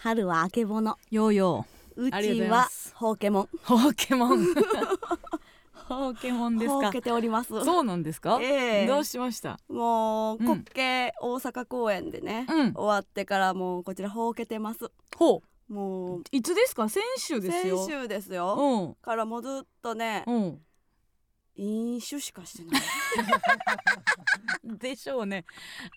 春はあけぼの。ようよう。ちはほうけもん。うホーケモンホーケモンですか。ほうけております。そうなんですか、ええ。どうしました？もううん。国慶大阪公演でね、うん。終わってからもうこちらほうけてます。ほもうういつですか？先週ですよ。先週ですよ、うん。からもうずっとねうん飲酒しかしてない。でしょうね。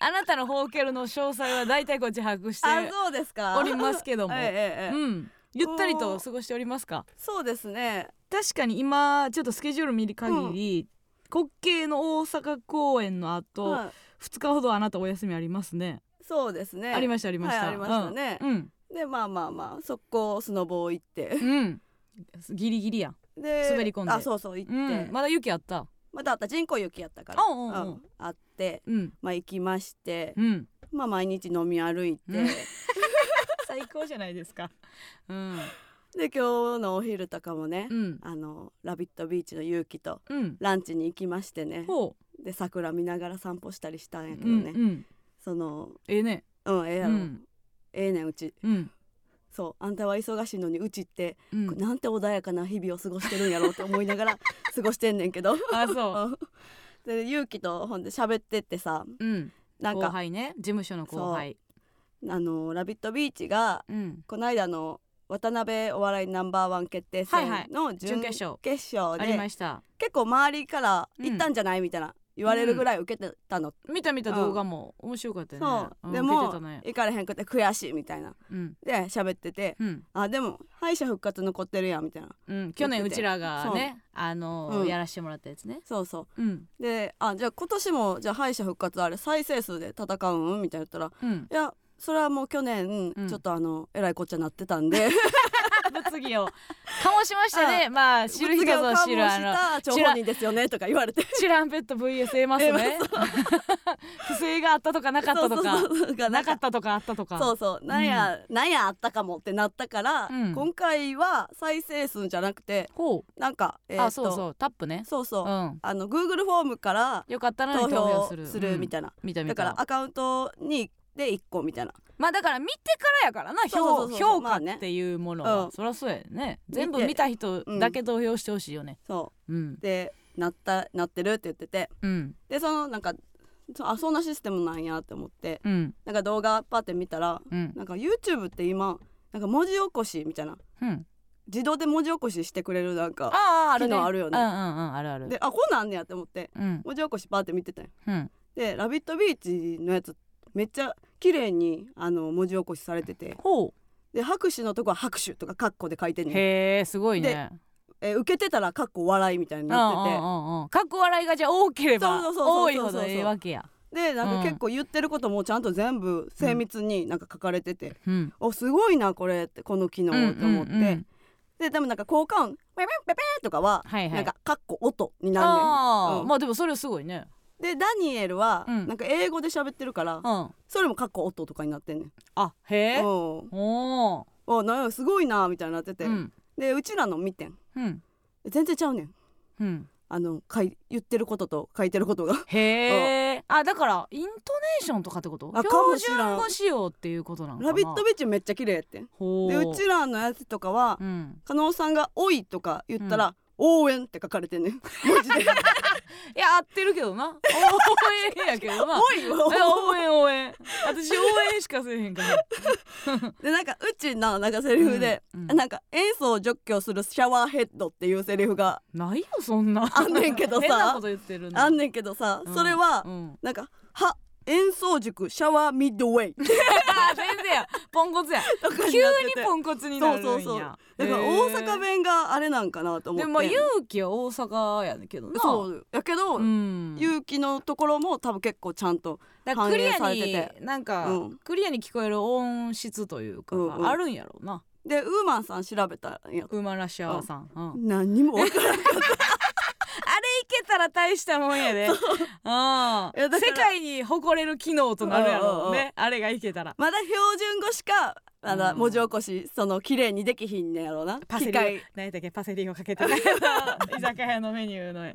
あなたのホーケルの詳細は大体こっち把握してあそうですか？おりますけども。えええうん。ゆったりと過ごしておりますか？そうですね。確かに今ちょっとスケジュール見る限り、国慶の大阪公演の後、はい。2日ほどあなたお休みありますね。そうですね。ありましたありました、はいありましたね。うん。でまあまあまあ速攻スノボー行って。うん、うんギリギリやで滑り込んで。あそうそう行って、うん、まだ雪あった？またあった人工雪やったから。あって。うん。まあ行きまして。うん。まあ毎日飲み歩いて、うん。最高じゃないですか。うん。で今日のお昼とかもね、うん。あのラビットビーチの勇気とうん。ランチに行きましてね。ほで桜見ながら散歩したりしたんやけう、うんどね、うん、そのええね。うんええやろ、うん。ええねんうち。うんそうあんたは忙しいのにうちって、うん。なんて穏やかな日々を過ごしてるんやろうって思いながら 過ごしてんねんけど。あそう。ん。で勇気とほんで喋ってってさううん。なんか後輩ね。事務所の後輩。あのラビットビーチがうん。この間の渡辺お笑いナンバーワン決定戦の準,、準決勝。決勝ありまでした。結構周りからうん行ったんじゃない？みたいな言われるぐらい受けてたの、見た見た動画も面白かったよね。そう、んでも、行かれへんくて悔しいみたいな。うん。で喋ってて。うん。あでも敗者復活残ってるやんみたいな。うん、去年うちらがねあの、うん。やらしてもらったやつね。そうそう。ん。うであじゃあ今年もじゃあ敗者復活あれ再生数で戦うんみたいな言ったらうん。いやそれはもう去年うん。ちょっとあの、えらいこっちゃなってたんで 物議を醸しましたね。まあ知る人ぞ知るあの本人ですよねとか言われて。チランペット VS エマスね。不正があったとかなかったとかそうそうそうがなかったとかあったとか。そうそう。なんや、なんやあったかもってなったから、うん。今回は再生数じゃなくてほう、なんか、えーとあそうそう。タップね。そうそう、うん。あの Google フォームからよかったら投投票票する。するみたいな、だからアカウントにで1個みたいなまあだから見てからやからな評価っていうものは、うん。そりゃそうやね。全部見た人だけ投票してほしいよね。そう。ん。うでなったなってるって言ってて。うん。でそのなんかそあそんなシステムなんやって思って。うん。なんか動画パって見たらうん。なんか YouTube って今なんか文字起こしみたいな。うん。自動で文字起こししてくれるなんかあああるね。機能あるよね。うんうんうんあるある。であこうなんねやって思って。うん。文字起こしパって見てたよ。うん。で「ラビットビーチ」のやつめっちゃ綺麗にあの文字起こしされてて。ほで拍手のとこは拍手とかカッコで書いてんうねんへえすごいね。え受けてたらカッコ笑いみたいにうんうんなってて。うんうんかっこ笑いがじゃあ多ければ多いほどええわけや。でなんうん。か結構言ってることもちゃんと全部精密になんか書かれてて、うん。おすごいなこれ。ってこの機能うんと思って、うんうんででもなんか交換ペペペペとかは、はいはい。なんかカッコ音になるねん。うん。まあでもそれはすごいねでダニエルはうん。なんか英語で喋ってるから、うん。それもカッコ音とかになってんねん。あへえ。うん。おおあなんやすごいなみたいになってて、うん。でうちらの見てん。うん。全然ちゃうねん。うん。あの書い言ってることと書いてることが。へえ。あだからイントネーションとかってこと？あか標もしらん。準語仕様っていうことなのかな？ラビットビーチめっちゃ綺麗やってん。ほでうちらのやつとかはうん。加納さんが「おい」とか言ったら「応援」って書かれてんねん。文字で。いや合ってるけどな。応援やけどな。応援応援。私応援しかせえへんから。でなんかうちのなんかセリフで、うんうん。なんか塩素を除去するシャワーヘッドっていうセリフがないよそんな。あんねんけどさ。変なこと言ってるなあんねんけどさ、うん。それは、うん。なんか「は塩素塾シャワーミッドウェイ」あ 全然や。ポンコツや。急なってて。にポンコツになるんや。そうそうそう。だから大阪弁があれなんかなと思って。でもまあ勇気は大阪やけどな。そうやけど、うん。勇気のところも多分結構ちゃんと反映されにて。なんか、うん。クリアに聞こえる音質というかうんうん。があるんやろうな、でウーマンさん調べたんや。ウーマンラッシャーさん、うん。何にも分からんけたら大したもんやで。う。ん。世界に誇れる機能となるやろ。うね。あれがいけたら。まだ標準語しかまだうん。文字起こしその綺麗にできひんねやろうな。パセリ何やっけ？パセリをかけてね 居酒屋のメニューの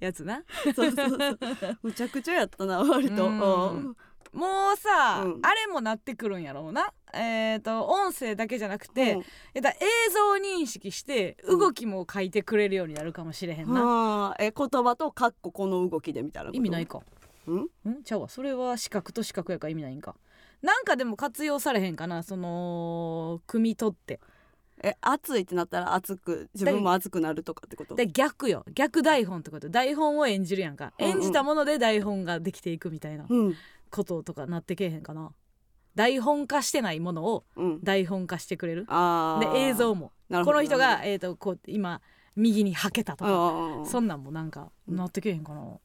やつな。そうそうそう。むちゃくちゃやったな割と、うん。うんもうさ、うん。あれもなってくるんやろうな。えっ、と音声だけじゃなくて、うん。えだ映像認識してうん。動きも書いてくれるようになるかもしれへんな、はあ。え言葉とかっここの動きでみたいなこと意味ないか。うん？ん？ちゃうわ。それは視覚と視覚やから意味ないんか。なんかでも活用されへんかなその汲み取って。え熱いってなったら熱く自分も熱くなるとかってこと？で逆よ。逆台本ってこと。台本を演じるやんか、うんうん。演じたもので台本ができていくみたいな。うんこととかなってけえへんかな。台本化してないものをうん。台本化してくれる。あー。で映像も。なるほど。この人が、えー、とこう今右にはけたとか。そんなんもなんかなってけえへんかな。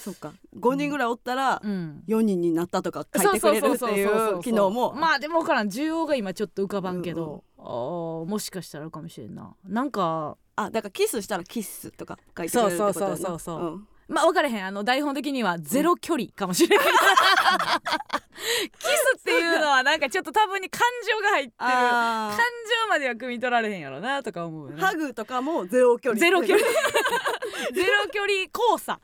そっか。5人ぐらいおったらうん。4人になったとか書いてくれるっていう機能も。まあでも分からん。需要が今ちょっと浮かばんけど、あーもしかしたらあるかもしれんな。なんかあだからキスしたらキスとか書いてくれるってことやな。そうそうそうそうそうんまあ分からへん。あの台本的にはゼロ距離かもしれない、キスっていうのはなんかちょっと多分に感情が入ってる。感あ情までは汲み取られへんやろなとか思うよね。ーハグとかもゼロ距離。ゼロ距離。ゼロ距離交差。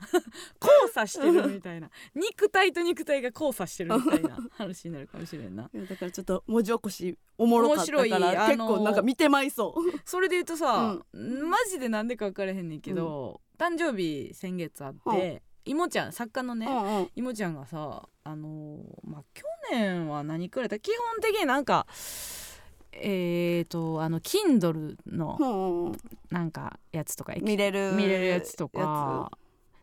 交差してるみたいな。肉体と肉体が交差してるみたいな話になるかもしれんな。いやだからちょっと文字起こしおもろかったか面白いらあの結構なんか見てまいそう。それで言うとさ、マジでなんでか分からへんねんけど、誕生日先月あって、い。もちゃん作家のね、うんうん。いもちゃんがさあのーまあ去年は何くれた基本的になんかえーとあの Kindle のうんうんなんかやつとか見れる見れるやつとか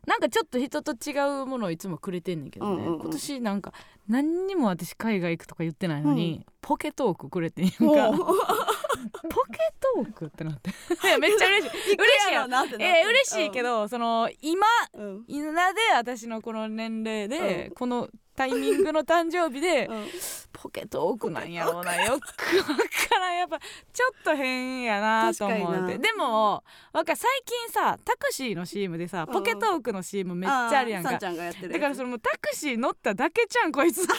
なんかちょっと人と違うものをいつもくれてんねんけどね、うんうんうん。今年なんか何にも私海外行くとか言ってないのに、ポケトークくれてんやんか。ポ ケトークってなって。いやめっちゃ嬉しい。嬉 しいやんなってなえー、嬉しいけど、その今うん。稲で私のこの年齢で、うん。このタイミングの誕生日で、うん。ポケトークなんやろうな。よくわからん。やっぱちょっと変やなと思って。でもわか最近さタクシーの CM でさうん。ポケトークの CM めっちゃあるやんか、さんちゃんがやってるだからそのもうタクシー乗っただけちゃんこいつって。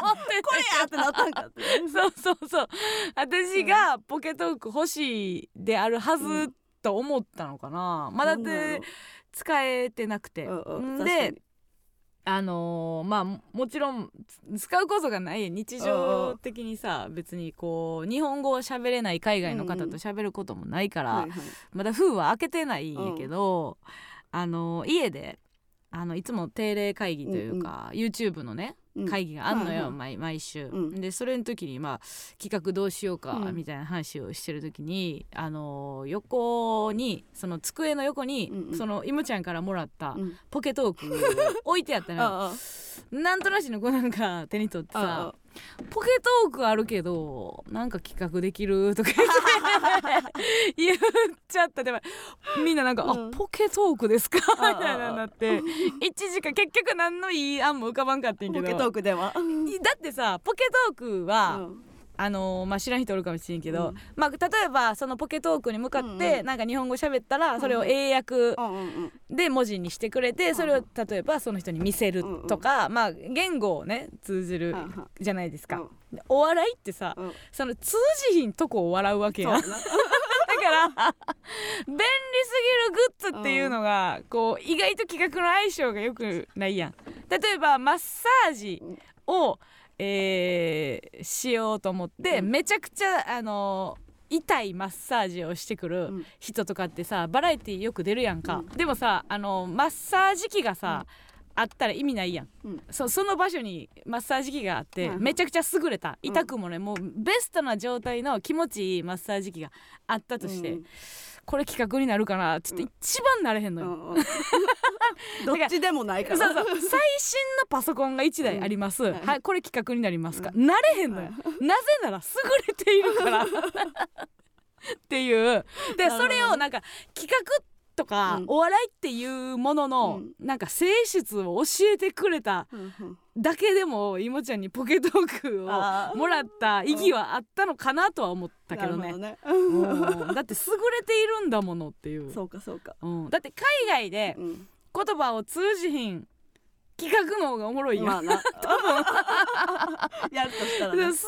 思っててこれやってなったんかって。そうそうそう。私がポケトーク欲しいであるはずうん。と思ったのかな、まだって使えてなくて、うんうん。であのーまあももちろんつ使うことがない日常的にさ別にこう日本語を喋れない海外の方と喋ることもないから、はいはい。まだ封は開けてないんやけど、あのー家であのいつも定例会議というか、YouTube のねうん。会議があんのよ、はいはい。毎毎週、うん。でそれの時にまあ企画どうしようかうん。みたいな話をしてる時に、あのー横にその机の横に、うんうん。そのイムちゃんからもらったうん。ポケトーク 置いてあったのなんとなしのこうなんか手に取ってあさ「ポケトークあるけどなんか企画できる?」とか言って 言っちゃった。でもみんななんか「うん。あポケトークですか?」みたいななって1時間結局何のいい案も浮かばんかったんやけど。ポケトークでは。だってさポケトークは、うんあのーまあ知らん人おるかもしれんけど、うん。まあ例えばそのポケトークに向かってなんか日本語喋ったらそれを英訳で文字にしてくれてそれを例えばその人に見せるとか、まあ言語をね通じるじゃないですか、お笑いってさ、うん。その通じひんとこを笑うわけやん。だから便利すぎるグッズっていうのがこう意外と企画の相性が良くないやん。例えばマッサージを、えーしようと思って、うん。めちゃくちゃあの痛いマッサージをしてくるうん。人とかってさバラエティよく出るやんか、うん。でもさあのマッサージ機がさ、あったら意味ないやん。うん。そその場所にマッサージ機があって、めちゃくちゃ優れた。うん。痛くもね、もうベストな状態の気持ちいいマッサージ機があったとして、うんこれ企画になるかなちょっと一番なれへんのよ、うんうん。どっちでもないから。そうそう。最新のパソコンが1台あります、うんはいこれ企画になりますか、うなれへんのよ、なぜなら優れているから。っていう。でそれをなんか企画とか、うん。お笑いっていうものの、なんか性質を教えてくれただけでもいもちゃんにポケトークをもらった意義はあったのかなとは思ったけどね。うん。だって優れているんだものっていう。そうかそうか。うん、だって海外でうん。言葉を通じひん企画の方がおもろいやん、まあな。やるとしたらね。でやす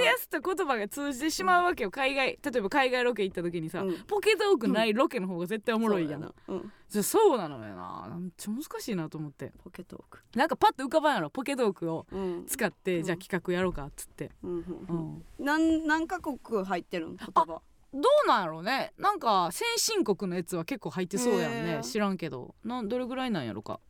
やすと言葉が通じてしまうわけよ。海外例えば海外ロケ行った時にさ、うん。ポケトークないロケの方が絶対おもろいやな。うん。じゃそうなのよな。めっちゃ難しいなと思って。ポケトーク。なんかパッと浮かばんやろ。ポケトークをうん。使って、うん。じゃあ企画やろうかっつって、うんううん。ん、何何カ国入ってるん？言葉。どうなんやろうね。なんか先進国のやつは結構入ってそうやんね。知らんけど。なんどれぐらいなんやろか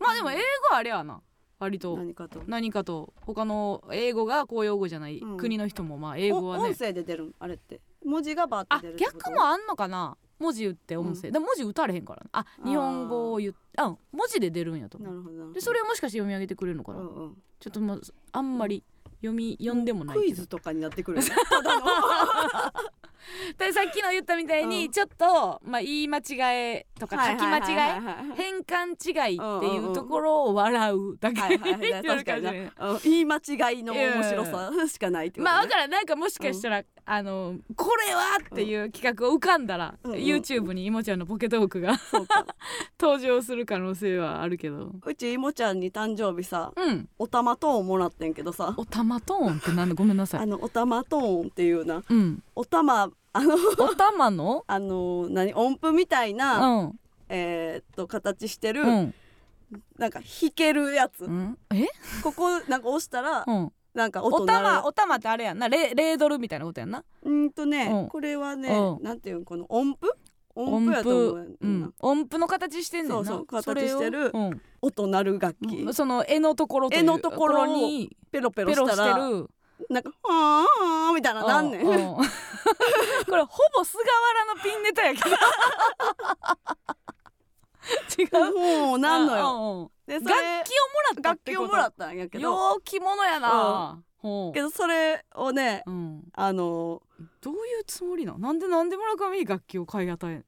まあでも英語あれやな。割と。何かと。何かと。他の英語が公用語じゃない。うん。国の人もまあ英語はお音ね声で出るんあれって。文字がバーあって出るってこと？逆もあんのかな。文字打って音声、でも文字打たれへんからな。あ日本語を言っあ文字で出るんやとなるほどなるほど。でそれをもしかして読み上げてくれるのかな、うんうん。ちょっともうあんまり読み読んでもないクイズとかになってくる ただの。でさっきの。言ったみたいに、うん。ちょっと、まあ、言い間違えとか書き間違え変換違いっていうところを笑うだけ言い間違いの。面白さしかないってことねまあわからんなんかもしかしたら、あの。これはっていう企画を浮かんだら、うんうん YouTube にいもちゃんの。ポケトークが登場する可能性はあるけどうちいもちゃんに誕生日さうんおたまトーンもらってんけどさおたまトーンってなんでごめんなさい。あのおたまトーンっていうな。うん。おたまあのおたまの？あの何？音符みたいな、うん。えーっと形してる、うん。なんか弾けるやつ、うん。え？ここなんか押したら、うん。なんかお音鳴る。たまおたまってあれやんな。レレードルみたいなことやんな。うんとね、うん。これはね、うん。なんていうん？この音符？音符やと思うねうん。ん、音符の形してんねんな。そうそう形してる。うん。音鳴る楽器、その絵のところと絵のところをにペロペロしたらしてる。なんか「はーん」みたいななんねん、うう これほぼ菅原のピンネタやけど。違う？もうなんのよ。楽器をもれらった楽器をもらったんやけど。陽気者やなけどそれをねうん。あのどういうつもりななんでなんで村上に楽器を買い与えん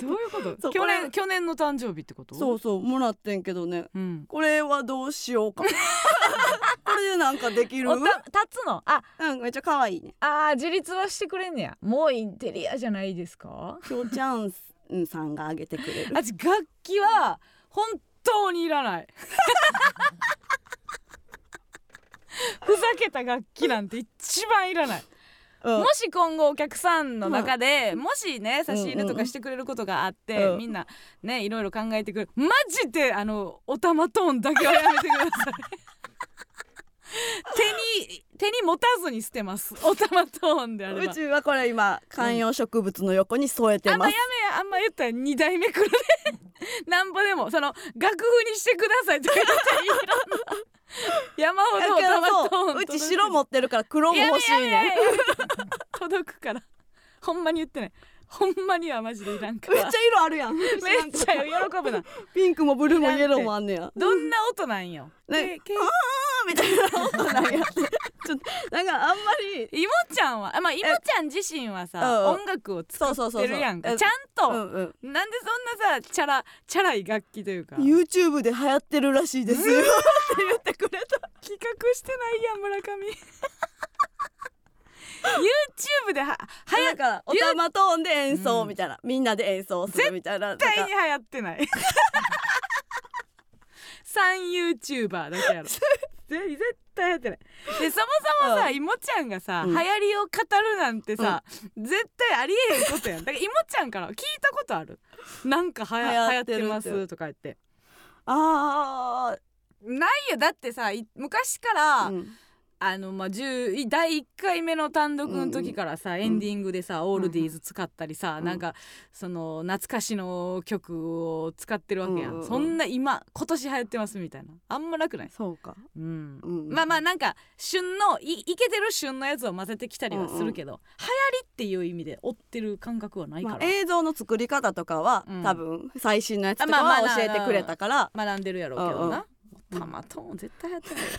どういうこと？去年去年の誕生日ってこと？そうそうもらってんけどね。うん。これはどうしようか。これでなんかできる？立つの？あ。うんめっちゃ可愛いね。あー自立はしてくれんねや。もうインテリアじゃないですか？きょうちゃんさんがあげてくれる。あち楽器は本当にいらない ふざけた楽器なんて一番いらない、うん。もし今後お客さんの中で、もしね差し入れとかしてくれることがあって、うんみんなねいろいろ考えてくる。マジであのおたまトーンだけはやめてください手に手に持たずに捨てます。おたまトーンであれば。うちはこれ今観葉植物の横に添えてます。あんまやめあんま言ったら2代目来るで。なんぼでもその楽譜にしてくださいとか言ったらいろんな。山ほどおたまトーンう。うち白持ってるから黒も欲しいね 届くから。ほんまに言ってない。ほんまにはマジでいらんからめっちゃ色あるやん。めっちゃ喜ぶな。ピンクもブルーもイエローもあんねや。どんな音なんよ、ねみたいな音なんやってちょっとなんかあんまり。いもちゃんはあまあいもちゃん自身はさうん音楽をそうそうそうそう。作ってるやんかえちゃんと、うんうん。なんでそんなさチャラチャラい楽器というか。YouTube で流行ってるらしいですよ。って言ってくれた。企画してないやん村上。YouTube でははやだからおたまトーンで演奏みたいな、みんなで演奏するみたいな。絶対に流行ってない。3 YouTuber だけやろ。ぜ 絶対流行ってない。でそもそもさ、うん。いもちゃんがさ、うん。流行りを語るなんてさ、絶対ありえへんことやん。だからいもちゃんから聞いたことある。なんかはや流流行ってますとか言って。あないよ。だってさい昔から、あ、うんあのまあ10第1回目の単独の時からさ、エンディングでさ、オールディーズ使ったりさ、うんなんかその懐かしの曲を使ってるわけやん、うんうんうん。そんな今今年流行ってますみたいな。あんまなくない、そうか、うん。うんまあまあなんか旬のいいけてる旬のやつを混ぜてきたりはするけど、流行りっていう意味で追ってる感覚はないかまあら、、映像の作り方とかは、うん。多分最新のやつとかあまあまあは教えてくれたから。学んでるやろうけどな、うん。たまとも絶対流行ってないよ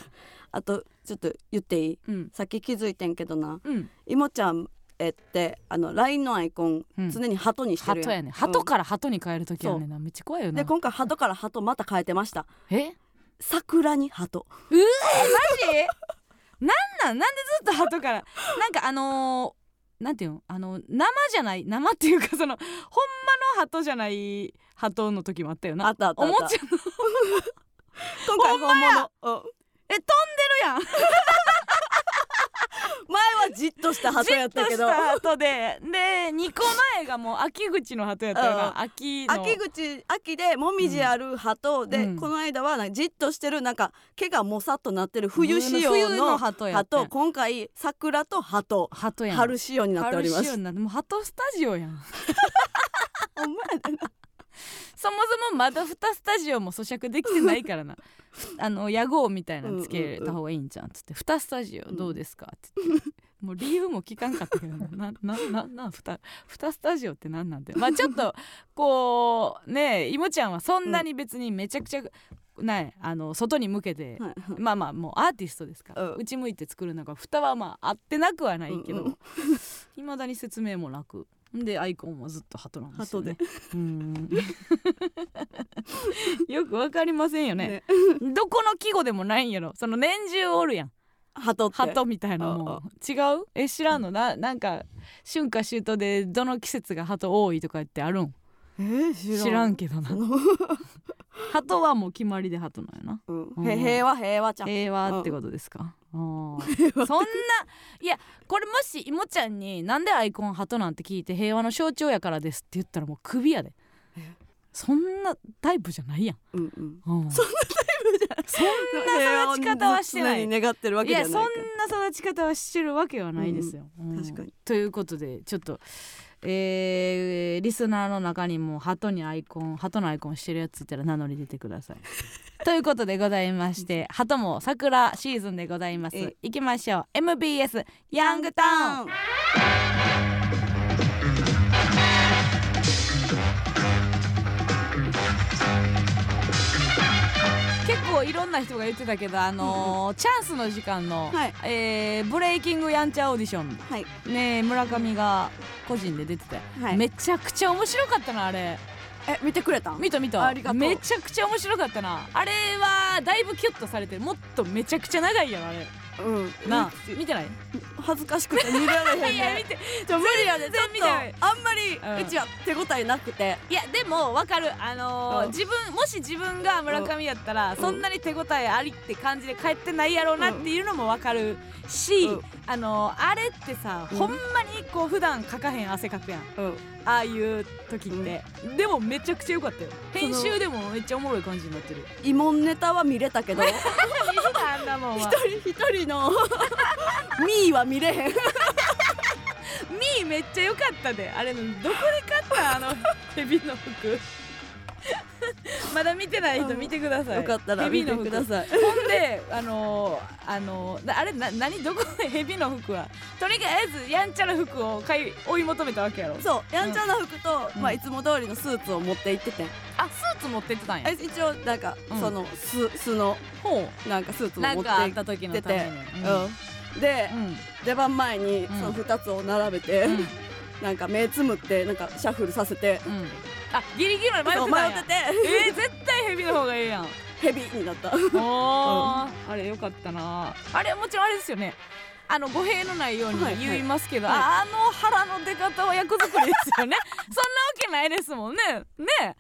あとちょっと言っていい？うん。さっき気づいてんけどな。うん。いもちゃんえってあの LINE のアイコン、うん。常に鳩にしてるやん。鳩やね。鳩から鳩に変える時はねんなめっちゃ怖いよな。で今回鳩から鳩また変えてました。え？桜に鳩。うーマジ？なんなん？なんでずっと鳩から？なんかあのー、なんていうの？あの生じゃない？生っていうかそのほんまの鳩じゃない鳩の時もあったよな。あったあったあった。おもちゃの。今回本物。うんえ飛んでるやん。前はじっとした鳩やったけど。じっとした鳩で。で2個前がもう秋口の鳩やったよな、うん秋口秋でもみじある鳩で、うん。この間はじっとしてるなんか毛がもさっとなってる冬仕様冬のの鳩や鳩。今回桜と鳩。鳩やん。春仕様になっております。春仕様になってもう鳩スタジオやん。ほんまやでなそもそもまだ2スタジオも咀嚼できてないからな。あの屋号みたいなのつけた方がいいんじゃんっつって「2スタジオどうですか?」っつって。もう理由も聞かんかったけどな。なななふたふたスタジオって何なんだよまあちょっとこうねえいもちゃんはそんなに別にめちゃくちゃ、ねあの外に向けて、はいはい。まあまあもうアーティストですから、うん。内向いて作るのが蓋はまああってなくはないけど。うんうんいま、未だに説明もなくでアイコンはずっと鳩なんですよね。うん。よくわかりませんよね。ね。どこの季語でもないんやろ。その年中おるやん。鳩って。鳩みたいなもん。違う？え知らんの？ななんか春夏秋冬でどの季節が鳩多いとかってあるん？えー、知らんけどな 鳩はもう決まりで鳩なんやな。うん。平和平和ちゃん。平和ってことですか、あー。そんないやこれもしいもちゃんになんでアイコン鳩なんて聞いて平和の象徴やからですって言ったらもう首やで。え？そんなタイプじゃないやん、うんうん。うん。そんなそんな育ち方はしてない。願ってるわいやそんけじゃないな育ち方はしてるわけはないですよ、うん。確かに。ということでちょっとえーリスナーの中にも鳩にアイコン鳩のアイコンしてるやついたら名乗り出てください。ということでございまして鳩も桜シーズンでございます。えいきましょう。MBS ヤングタウン構いろんな人が言ってたけどあのーチャンスの時間の、はい。えーブレイキングヤンチャーオーディション。はい。ね村上が個人で出てたよ、はい。めちゃくちゃ面白かったなあれ。え見てくれたん？見た見た。ありがとう。めちゃくちゃ面白かったな。あれはだいぶキュッとされてる。もっとめちゃくちゃ長いやろあれ。うん。なあ見てない？恥ずかしくて見られへんね いや見て。ちょ無理やで。ちょっとあんまりうん。うちは手応えなくて。いやでもわかる。あのーうん。自分もし自分が村上やったら、ん。そんなに手応えありって感じで帰ってないやろうなっていうのもわかるし、うん。あのーあれってさ、うん。ほんまにこう普段かかへん汗かくやん。うん。ああいう時って、でもめちゃくちゃ良かったよ。編集でもめっちゃおもろい感じになってる。慰問ネタは見れたけど。一人一人のミーは見れへん。ミーめっちゃ良かったで。あれどこで買ったあのヘビの服。まだ見てない人見てください。よかったら見てヘビの服。ください。ほんであのー、あのー、あれな何？どこ？でヘビの服は。とにかくやんちゃな服を買い追い求めたわけやろ。そう。やんちゃな服と、うん。まあいつも通りのスーツを持って行ってて。あスーツ持ってってたんや。え一応なんか、うん。その巣巣のほなんかスーツを持ってかあった時のために。うんで、うん。出番前にん。その2つを並べて、うん。なんか目つむってなんかシャッフルさせて。うんあギリギリまで迷ってたんや。迷ってて。えー、絶対ヘビの方がいいやん。ヘビになった。おー。あれよかったな。あれもちろんあれですよね。あの語弊のないようにはいはい。言いますけど、はい。あの腹の出方は役作りですよね。そんなわけないですもんね。ね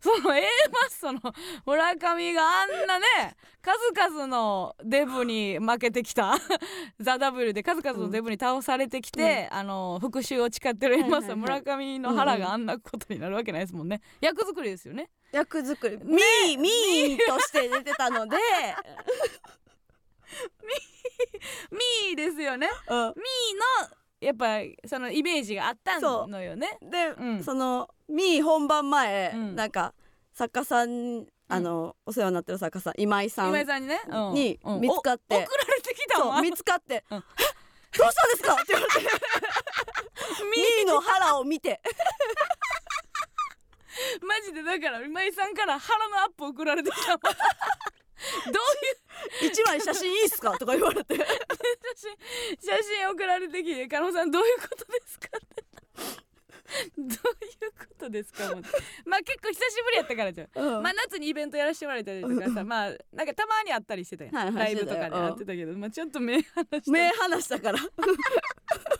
その A マッソの村上があんなね数々のデブに負けてきた ザ・ W で数々のデブに倒されてきて、あの復讐を誓ってる A マッソ村上の腹があんなことになるわけないですもんね。役作りですよね。役作り。ミーミーとして出てたので、ミーですよね。うん、ミーのやっぱそのイメージがあったのよね。で、うん。そのミー本番前、うん。なんか作家さんあの、お世話になってる作家さん今井さん今井さんにね、うん。にうん。見つかって。お送られてきたわ。見つかって「うんえどうしたんですか?」って言われて。ミーの腹を見て。マジでだから今井さんから腹のアップ送られてきたわどういう「一枚写真いいっすか?」とか言われて。写真写真送られてきて加納さんどういうことですかって。どういうことですかもうまあ結構久しぶりやったからじゃん。うん。まあ夏にイベントやらせてもらえたりとかさまあなんかたまにあったりしてたやん、はいはいライブとかでやってたけど、まあちょっと目離した 目離したから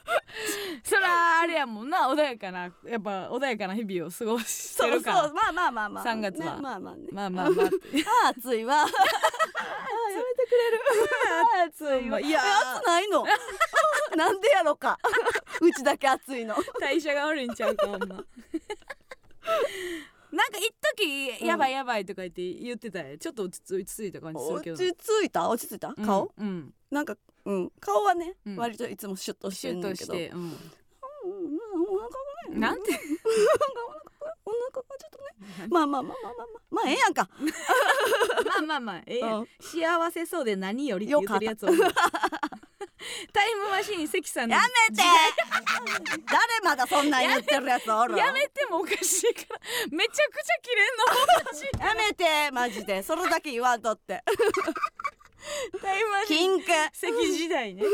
そらあれやもんな穏やかなやっぱ穏やかな日々を過ごしてそうそうるからまあまあまあまあ。3月は。ねまあまあね。まあまあまあ。あー暑いわ。あーやめてくれる。暑いわ。いやえ暑ないの？なんでやろか。うちだけ暑いの。代謝が悪いんちゃうかほんま。なんか一時うん。やばいやばいとか言って言ってたよちょっと落ち着いた感じする落けど。ち着いた？落ち着いた？顔、うん、うん。なんかうん。顔はね、うん。割といつもシュッとしてるんだけど。お腹がねなんて？お腹がちょっとね。まあまあまあまあまあまあ。まあええやんか。まあまあまあええやんうん。幸せそうで何よりって言ってるやつを。タイムマシーン関さんのやめて！時誰まだそんなん言ってるやつおる？代やめてもおかしいから。めちゃくちゃやめて！マジで。それだけ言わんとってタイムマシーンキンク関時代ね。関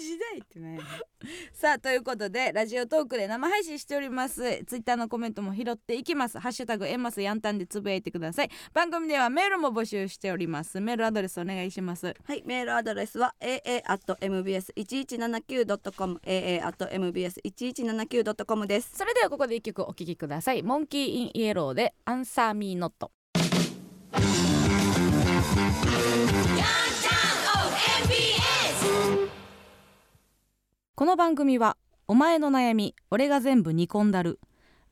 時代ってね。さあということでラジオトークで生配信しております。ツイッターのコメントも拾っていきます。ハッシュタグエンマスヤンタンでつぶやいてください。番組ではメールも募集しております。メールアドレスお願いします。はいメールアドレスは aa.mbs1179.com aa.mbs1179.com です。それではここで一曲お聴きください。モンキーインイエローでアンサーミーノットこの番組はお前の悩み俺が全部煮込んだる。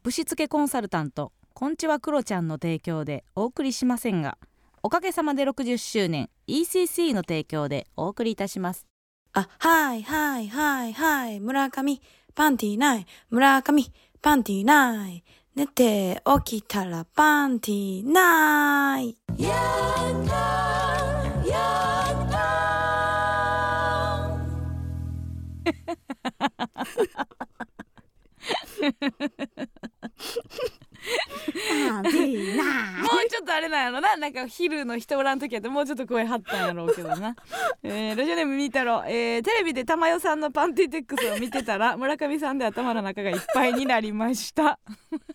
ぶしつけコンサルタントこんちはクロちゃんの提供でお送りしませんがおかげさまで60周年 ECC の提供でお送りいたします。あ、はいはいはいはい、村上、パンティーない、村上、パンティーない。寝て起きたらパンティーない。もうちょっとあれなんやろな。なんか昼の人おらん時やってもうちょっと声張ったんやろうけどな、えー、ラジオネームみーたろう、えー、テレビで玉代さんのパンティテックスを見てたら村上さんで頭の中がいっぱいになりました。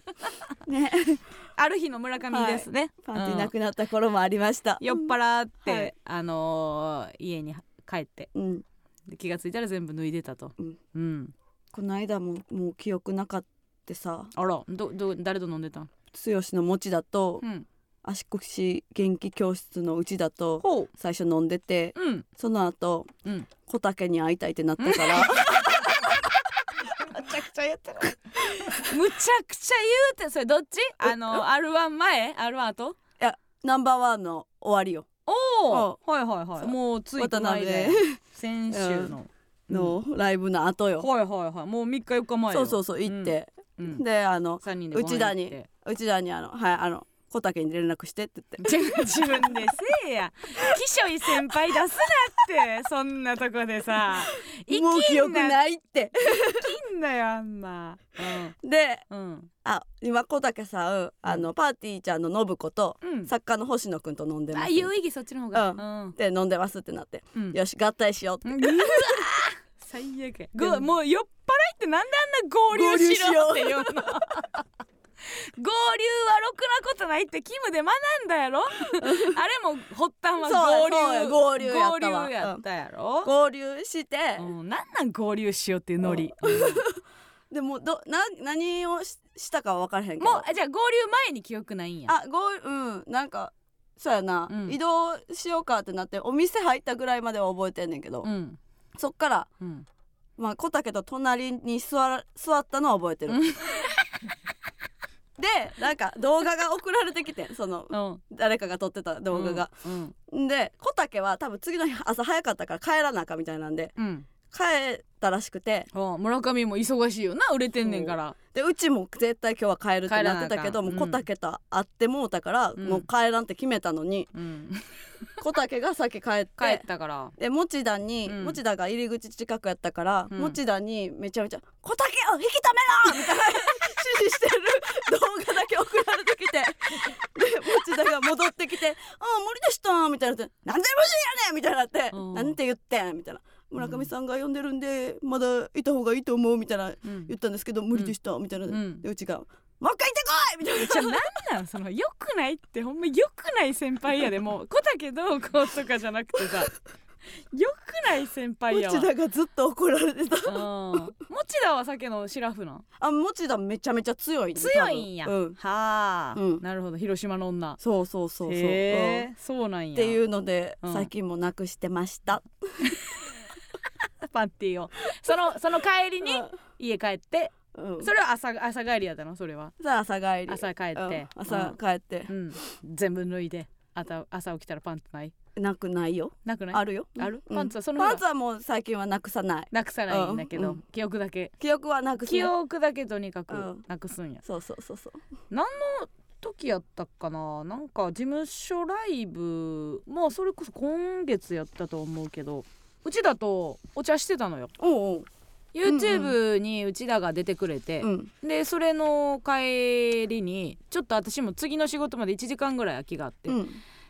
ね。ある日の村上ですね、パンティーなうんくなった頃もありました。酔っ払って、はい。あのー家に帰って。うん。で気がついたら全部脱いでたと。うん。うん。この間ももう記憶なかってさあらどど誰と飲んでたん？剛の餅だとうん。足腰元気教室のうちだと最初飲んでてうん。その後うん。小竹に会いたいってなったから。めちゃくちゃやってるむちゃくちゃ言うてそれどっち？あの R1 前？R1 後ナンバーワンの終わりよ。おおはいはいはい。もうついこ渡の間辺。先週の、のライブの後よ、はいはいはい。もう3日4日前よ。そうそうそう行って、うん、うん、であの3人でご飯行って。内田に内田にあのはいあの小竹に連絡してって言って。自分でせえや。きしょい先輩出すなってそんなとこでさ。生もう記憶なないって。生きんなよあんなでうん。うん。あ今小竹さんあのパーティーちゃんの信子とうん。作家の星野くんと飲んでます。あ有意義そっちの方が。ううん。で飲んでますってなって、うん。よし合体しようって、う最悪や。ごも。う酔っ払いってなんであんな合流しろっていうの。合流はろくなことないってキムで学んだやろ。あれも発端は合流。合流やったわ。合流やったやろ、合流して、うん、なんなん合流しようっていうノリ、でもどな何をししたかは分からへんけど。もうあじゃあ合流前に記憶ないんや。あ合うん。なんかそうやな、うん。移動しようかってなってお店入ったぐらいまでは覚えてんねんけど、うんそっから、うん。まあ、小竹と隣に座ら座ったのは覚えてる。うん。でなんか動画が送られてきてそのうん。誰かが撮ってた動画が。うん。で小竹は多分次の日朝早かったから帰らなあかんみたいなんでうん帰ったらしくて。あ村上も忙しいよな売れてんねんから。でうちも絶対今日は帰るってなってたけどもう帰らなあってもうたから、うん。もう帰らんって決めたのにうん。小竹が先帰って帰ったから。で持田に、うん。持田が入り口近くやったから、うん。持田にめちゃめちゃ「小竹を引き止めろ!」みたいな指示してる 動画だけ送られてきてで持田が戻ってきて「ああ無理でした」みたいになって「なんで無事やねん!」みたいになって「うん。なんて言ってん!」みたいな「村上さんが呼んでるんでまだいた方がいいと思う」みたいなうん。言ったんですけど「無理でした」みたいな、うん。でうちが「もう一回行ってこい!」みたいな。じゃあなんなん？その良くないってほんま良くない先輩やで。もう小竹どうこうとかじゃなくてさ。良くない先輩やわ。持田がずっと怒られてた。うん。持田は酒のシラフなん？あ持田めちゃめちゃ強いね強いんや、うん。はあ、うん。なるほど。広島の女。そうそうそうそう、うん。そうなんや。っていうので、うん。最近もなくしてましたパンティーを。そのその帰りに家帰ってうん、それは朝朝帰りやったの？それは？さあ朝帰り。朝帰って、うん。朝帰って。う、ん、全部脱いであた朝起きたらパンツない？なくないよ。なくない？あるよ。ある？うん。パンツはそのパンツはもう最近はなくさない。なくさないんだけど、うんうん記憶だけ。記憶はなくす記憶だけとにかくうん。なくすんや、そうそうそうそう。何の時やったかな？なんか事務所ライブまあそれこそ今月やったと思うけどうちだとお茶してたのよ。おうおう。YouTube にうちだが出てくれて、うん。でそれの帰りにちょっと私も次の仕事まで1時間ぐらい空きがあって、うん。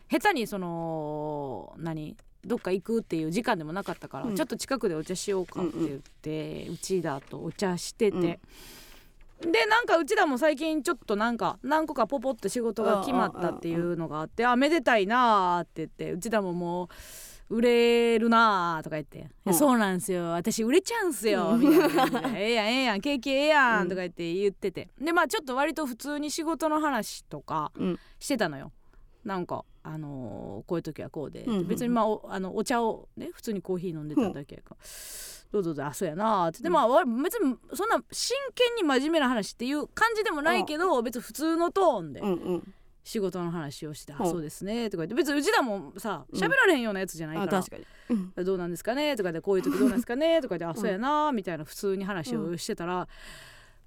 下手にその何どっか行くっていう時間でもなかったから、うん。ちょっと近くでお茶しようかって言って、うちだとお茶してて、でなんかうちだも最近ちょっとなんか何個かポポって仕事が決まったっていうのがあって、あめでたいなーって言ってうちだももう売れるなーとか言って、うん。そうなんすよ。私売れちゃうんすよみたいな感じで。ええやんええやんケーキええやんとか言って言ってて。でまあちょっと割と普通に仕事の話とかうん。してたのよ。なんかあのーこういう時はこうで、うんうんうん。別にまあおあのお茶をね普通にコーヒー飲んでただけやから、どうぞどうぞあそうやなーって。で、まあわ別にそんな真剣に真面目な話っていう感じでもないけど、別に普通のトーンで。うんうん仕事の話をして「うんあそうですね」とか言って別にうちだもん。さ喋られへんようなやつじゃないから。あ確かに。うんどうなんですかね？とかでこういう時どうなんですかね？とかで、あそうやなみたいな普通に話をしてたら、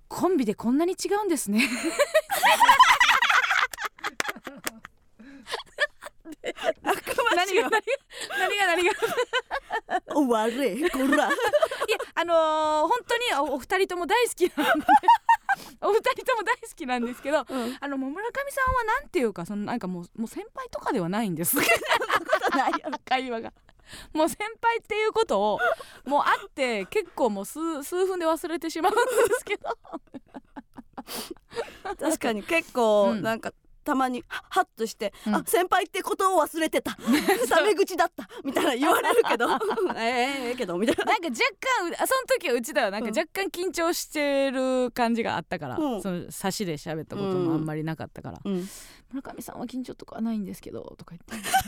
コンビでこんなに違うんですね何が何が？何が？何が？いお悪いこら。やあのー本当におお二人とも大好きなんで。お二人とも大好きなんですけどうん。あのもう村上さんはなんていうかそのなんかもうもう先輩とかではないんです。ないよ。会話が。もう先輩っていうことをもう会って結構もう数数分で忘れてしまうんですけど。確かに結構うん。なんかたまにハハッとして、うん。あ先輩ってことを忘れてた。タメ口だった。みたいな言われるけど。ええええけどみたいな。なんか若干あその時はうちではなん。か若干緊張してる感じがあったから、うん。その差しで喋ったこともあんまりなかったから、うん。村上さんは緊張とかはないんですけどとか言って。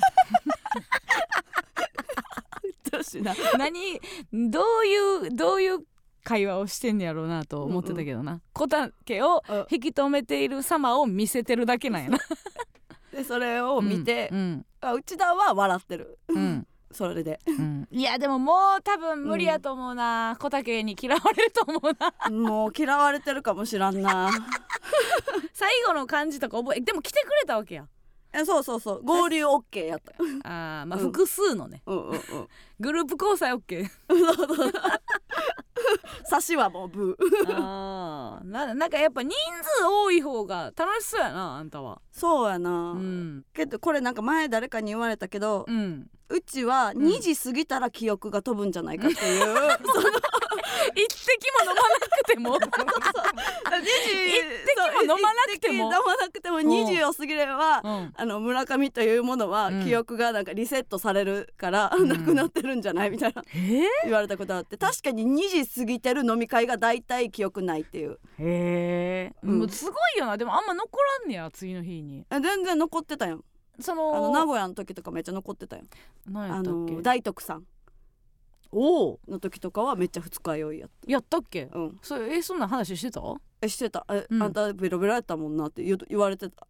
私な。何どういうどういう会話をしてんねやろうなと思ってたけどな、小竹をうん。引き止めている様を見せてるだけなんやな。でそれを見て、うんあ内田は笑ってる。うん。それで。うん。いやでももう多分無理やと思うな、小竹に嫌われると思うな。もう嫌われてるかもしらんな。最後の感じとか覚えでも来てくれたわけや。えそうそうそう。合流 OK やった あーまあうん。複数のね、うんうんうん。グループ交際 OK 差しはもうブー。あー。ななんかやっぱ人数多い方が楽しそうやなあんたは。そうやな、うん。けどこれなんか前誰かに言われたけど、うんうちはん。2時過ぎたら記憶が飛ぶんじゃないかっていう、その一滴も飲まなくても。2時一滴も飲まなくても。飲まなくても。2時を過ぎれば、うん。あの村上というものはうん。記憶がなんかリセットされるから、ん。なくなってるんじゃないみたいなえー？言われたことあって。確かに2時過ぎてる飲み会が大体記憶ないっていう。へえ、うん。もうすごいよな。でもあんま残らんねや次の日に。え全然残ってたよそあのの名古屋の時とかめっちゃ残ってたよ。あ何やったっけ？の大徳さん。おお。の時とかはめっちゃ二日酔いやっやったっけ？たうん。それえそんな話してた？えしてた。え、うん。あんたベロベロやったもんなって言う言われてた。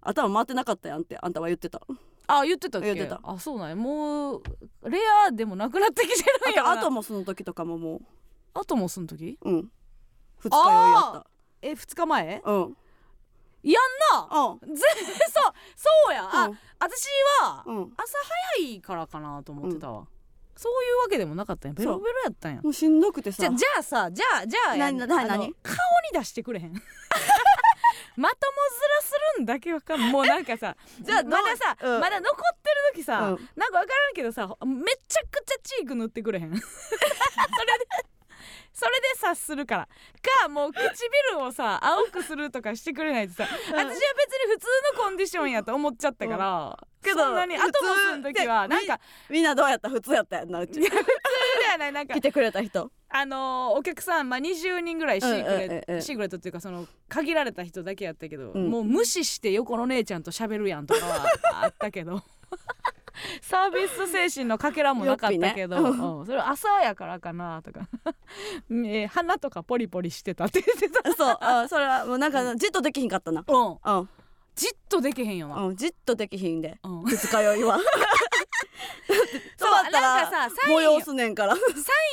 頭回ってなかったやんってあんたは言ってた。あ言ってたっけ？言ってた。あそうなんや。もうレアでもなくなってきてるんやな。あとアトモスの時とかももアトモスの時？ううん。二日酔いやっえ二日前？たうんやんな。うん。そうそうや。あ、うん。私はうん。朝早いからかなと思ってたわ、そういうわけでもなかったん。やベロベロやったんや。もうしんどくてさ。じゃじゃあさじゃあじゃあや何何何顔に出してくれへん。まとも面するんだけわか。んもうなんかさ じゃあまださ、うん。まだ残ってる時さ、うん。なんかわからんけどさめちゃくちゃチーク塗ってくれへん。それでそれで察するから。かもう唇をさ青くするとかしてくれないとさ、私は別に普通のコンディションやと思っちゃったから、けどそんなにアトモスの時はなんかみんなどうやった普通やったやんなうち。普通ではないなんか来てくれた人。ああのーお客さん、まあ、20人ぐらいシークレット、シークレットっていうかその限られた人だけやったけど、うん。もう無視して横の姉ちゃんと喋るやんとかはあったけど サービス精神のかけらもなかったけど、ね。うん。それ朝やからかなとか、えー鼻とかポリポリしてたって言ってた。そう。あそれはもうなんかじっとできひんかったな。うん、うん。じっとできへんよな。うん。じっとできひんで。うん。二日酔いは。そうなんからさ催すねんから。サ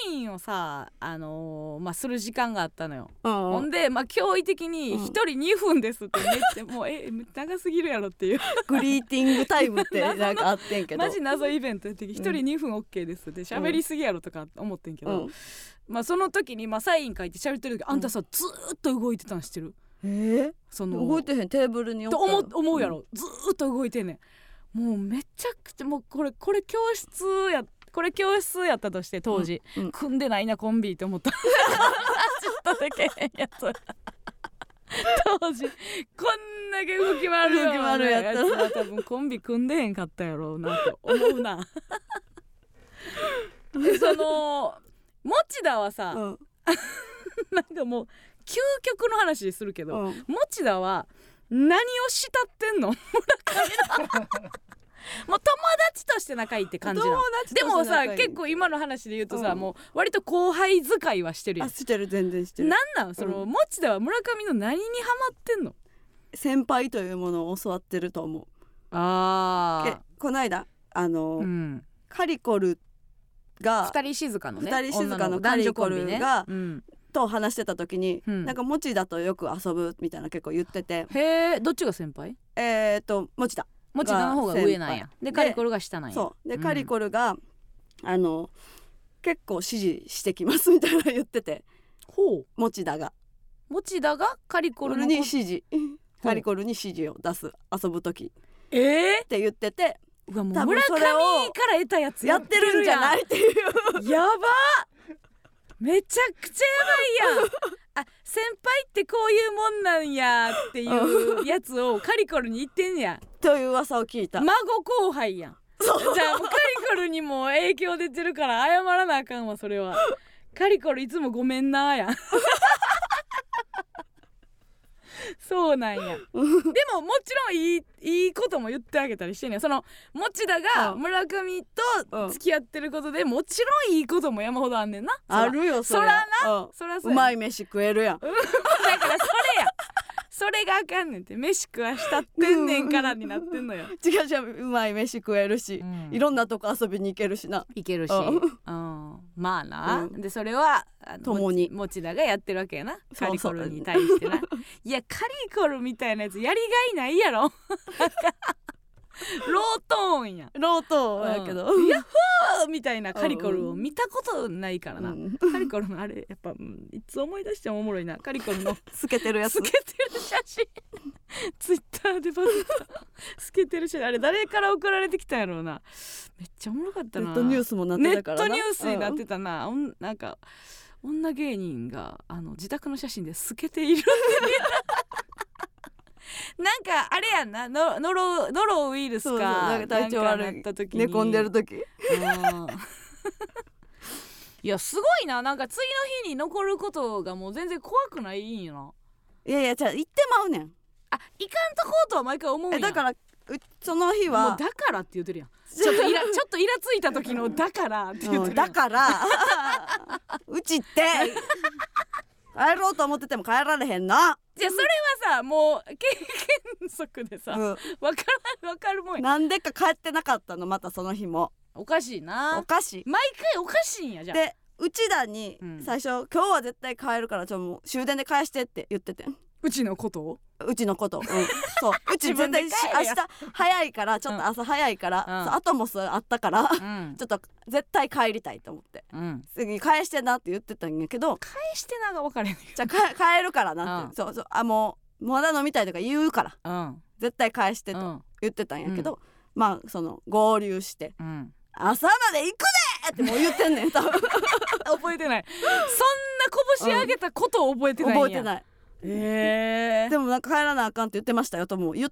インをさ、あのーまあ、する時間があったのよ。うんほんで、まあ、驚異的にうん。1人2分ですってめっちゃ もうえ長すぎるやろっていう。グリーティングタイムって なんかあってんけど。マジ謎イベントやって1人2分 OK ですって。喋りすぎやろとか思ってんけど、うん。まあ、その時にまあサイン書いて喋ってる時あんたさずーっと動いてたん知ってる？えー？その動いてへん？テーブルにと思思うやろ、ずーっと動いてんねん。もうめちゃくちゃもうこれこれ教室やこれ教室やったとして当時、うんうん。組んでないなコンビって思った。ちょっとだけやつ当時。こんだけ動き回る動き回るやつつは多分コンビ組んでへんかったやろうなと思うな。でその持田はさ、うん。なんかもう究極の話するけど、うん。持田は何を慕ってんの村上の？もう友達として仲いいって感じなの。でもさ結構今の話で言うとさ、うん。もう割と後輩使いはしてるやん。あしてる全然してる。なんなん？その、う持田は村上の何にハマってんの？先輩というものを教わってると思う。えあこの間あの、うん。カリコルが二人静かのね二人静かのカリコルがうん。と話してた時に、うん。なんか持田とよく遊ぶみたいな結構言ってて。へえどっちが先輩？えっ、ー、と持田持田の方が上なんや。ででカリコルが下なんや。そう。でうん。カリコルが、あの結構指示してきますみたいな言ってて。ほう。持田が。持田がカリココルに指示カリコルに指示を出す。遊ぶ時。えー？って言ってて。うわもう村上から得たやつやってるん。じゃないいっていう。やばめちゃくちゃやばいやん あ先輩ってこういうもんなんやっていうやつをカリコルに言ってんや。という噂を聞いた、孫後輩やん。じゃあカリコルにも影響出てるから謝らなあかんわそれは。カリコルいつもごめんなやん そうなんや。でももちろんいいいいことも言ってあげたりしてんねん。その持田がうん。村上と付き合ってることでもちろんいいことも山ほどあんねんな。あるよそらな。そらそううやまい飯食えるやん。だからそそれがあかんねんって。飯食わしたってんねんからになってんのよ。違う違ううまい飯食えるし、うん。いろんなとこ遊びに行けるしな。いけるし、ううん。ん、まあな、うん。でそれは共に。持田がやってるわけやな。カリコルに対してな。いやカリコルみたいなやつやりがいないやろ ロートーンや。ロートやけど、うん。ヤッホーみたいなカリコルを見たことないからな、うん。カリコルのあれやっぱ、うんいつ思い出してもおもろいな。カリコルの 透けてるやつ。透けてる写真。ツイッターでバズった。透けてる写真。あれ誰から送られてきたんやろうな。めっちゃおもろかったな。ネットニュースもなってネッたからな。トニュースになってたな、おんなんか女芸人があの自宅の写真で透けているって なんかあれやんな。ノノロノロウイルスか。か体調悪い。った時に。寝込んでる時。うん。いやすごいな。なんか次の日に残ることがもう全然怖くないんよな。いやいやじゃあ行ってまうねん。あいかんとこうとは毎回思うんやえだからうその日もはうだからって言ってるやん。ちょっとイラちょっとイラついた時のだからって言ってるやん。うんだから。うちって帰ろうと思ってても帰られへんな、じゃあそれはさもう経験則でさ、うわからんわかるもんん、や。なんでか帰ってなかったの？またその日も。おかしいおなかしい。毎回おかしいんやじゃあ。で内田にうん。最初、今日は絶対帰るからちょもう終電で返してって言っててうちのことを？うちのこと、うん、そう。うち明日早いからちょっと朝早いから、うん。アトモスあったから、うん。ちょっと絶対帰りたいと思って。うん。次返してなって言ってたんやけど。返してなが分かれへんじゃあか帰るからなって、うん。そうそう。あもうまだ飲みたいとか言うから。うん。絶対返してとうん。言ってたんやけど、まあその合流してうん。朝まで行くでってもう言ってんねん多分。覚えてない。そんな拳上げたことを覚えてないんや。覚えてないへえでもなんか帰らなあかんって言ってましたよとも言っ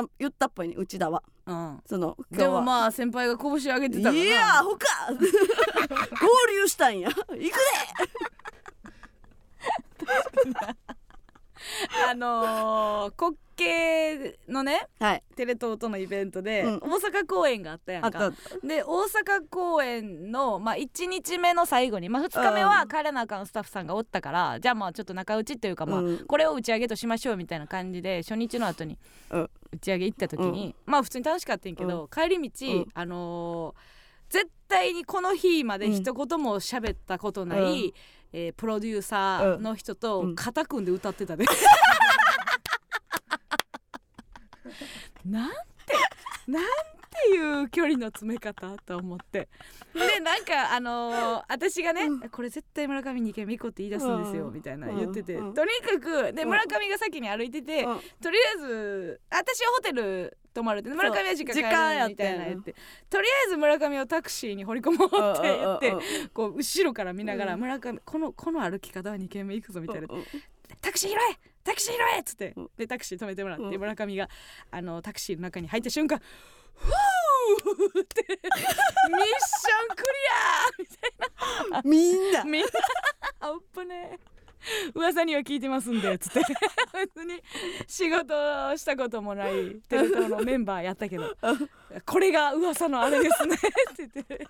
った言ったっぽいね内田は。うん。そのでもあまあ先輩が拳上げてたからな。いやほか合流したんや。行くで。あのー、国慶のねはい。テレ東とのイベントで、うん。大阪公演があったやんか。で大阪公演の、まあ、1日目の最後に、まあ、2日目は帰らなあかんスタッフさんがおったから、じゃあまあちょっと仲打ちっていうか、まあうん。これを打ち上げとしましょうみたいな感じで初日の後にうん。打ち上げ行った時に、まあ普通に楽しかったんやけど、帰り道、うん。あのー絶対にこの日まで一言も喋ったことない、うん。えープロデューサーの人とうん。肩組んで歌ってたで。なんてなんていう距離の詰め方と思って。でなんかあのー私がね、うん。これ絶対村上に2軒目行こうって言い出すんですよ、うん。みたいな言ってて、うん。とにかくでうん。村上が先に歩いてて、うん。とりあえず私はホテル泊まるって村上は時間帰時間やるみたいな言って。とりあえず村上をタクシーに放り込もうって言ってこう後ろから見ながらうん。村上このこの歩き方は2軒目行くぞみたいな。タクシー拾えタクシー拾えっつってうん。でタクシー止めてもらってうん。村上があのタクシーの中に入った瞬間フーって ミッションクリアみんな。みんな。あっぱね噂には聞いてますんでつって。別に仕事をしたこともないテレ東のメンバーやったけどこれが噂のあれですねって言って、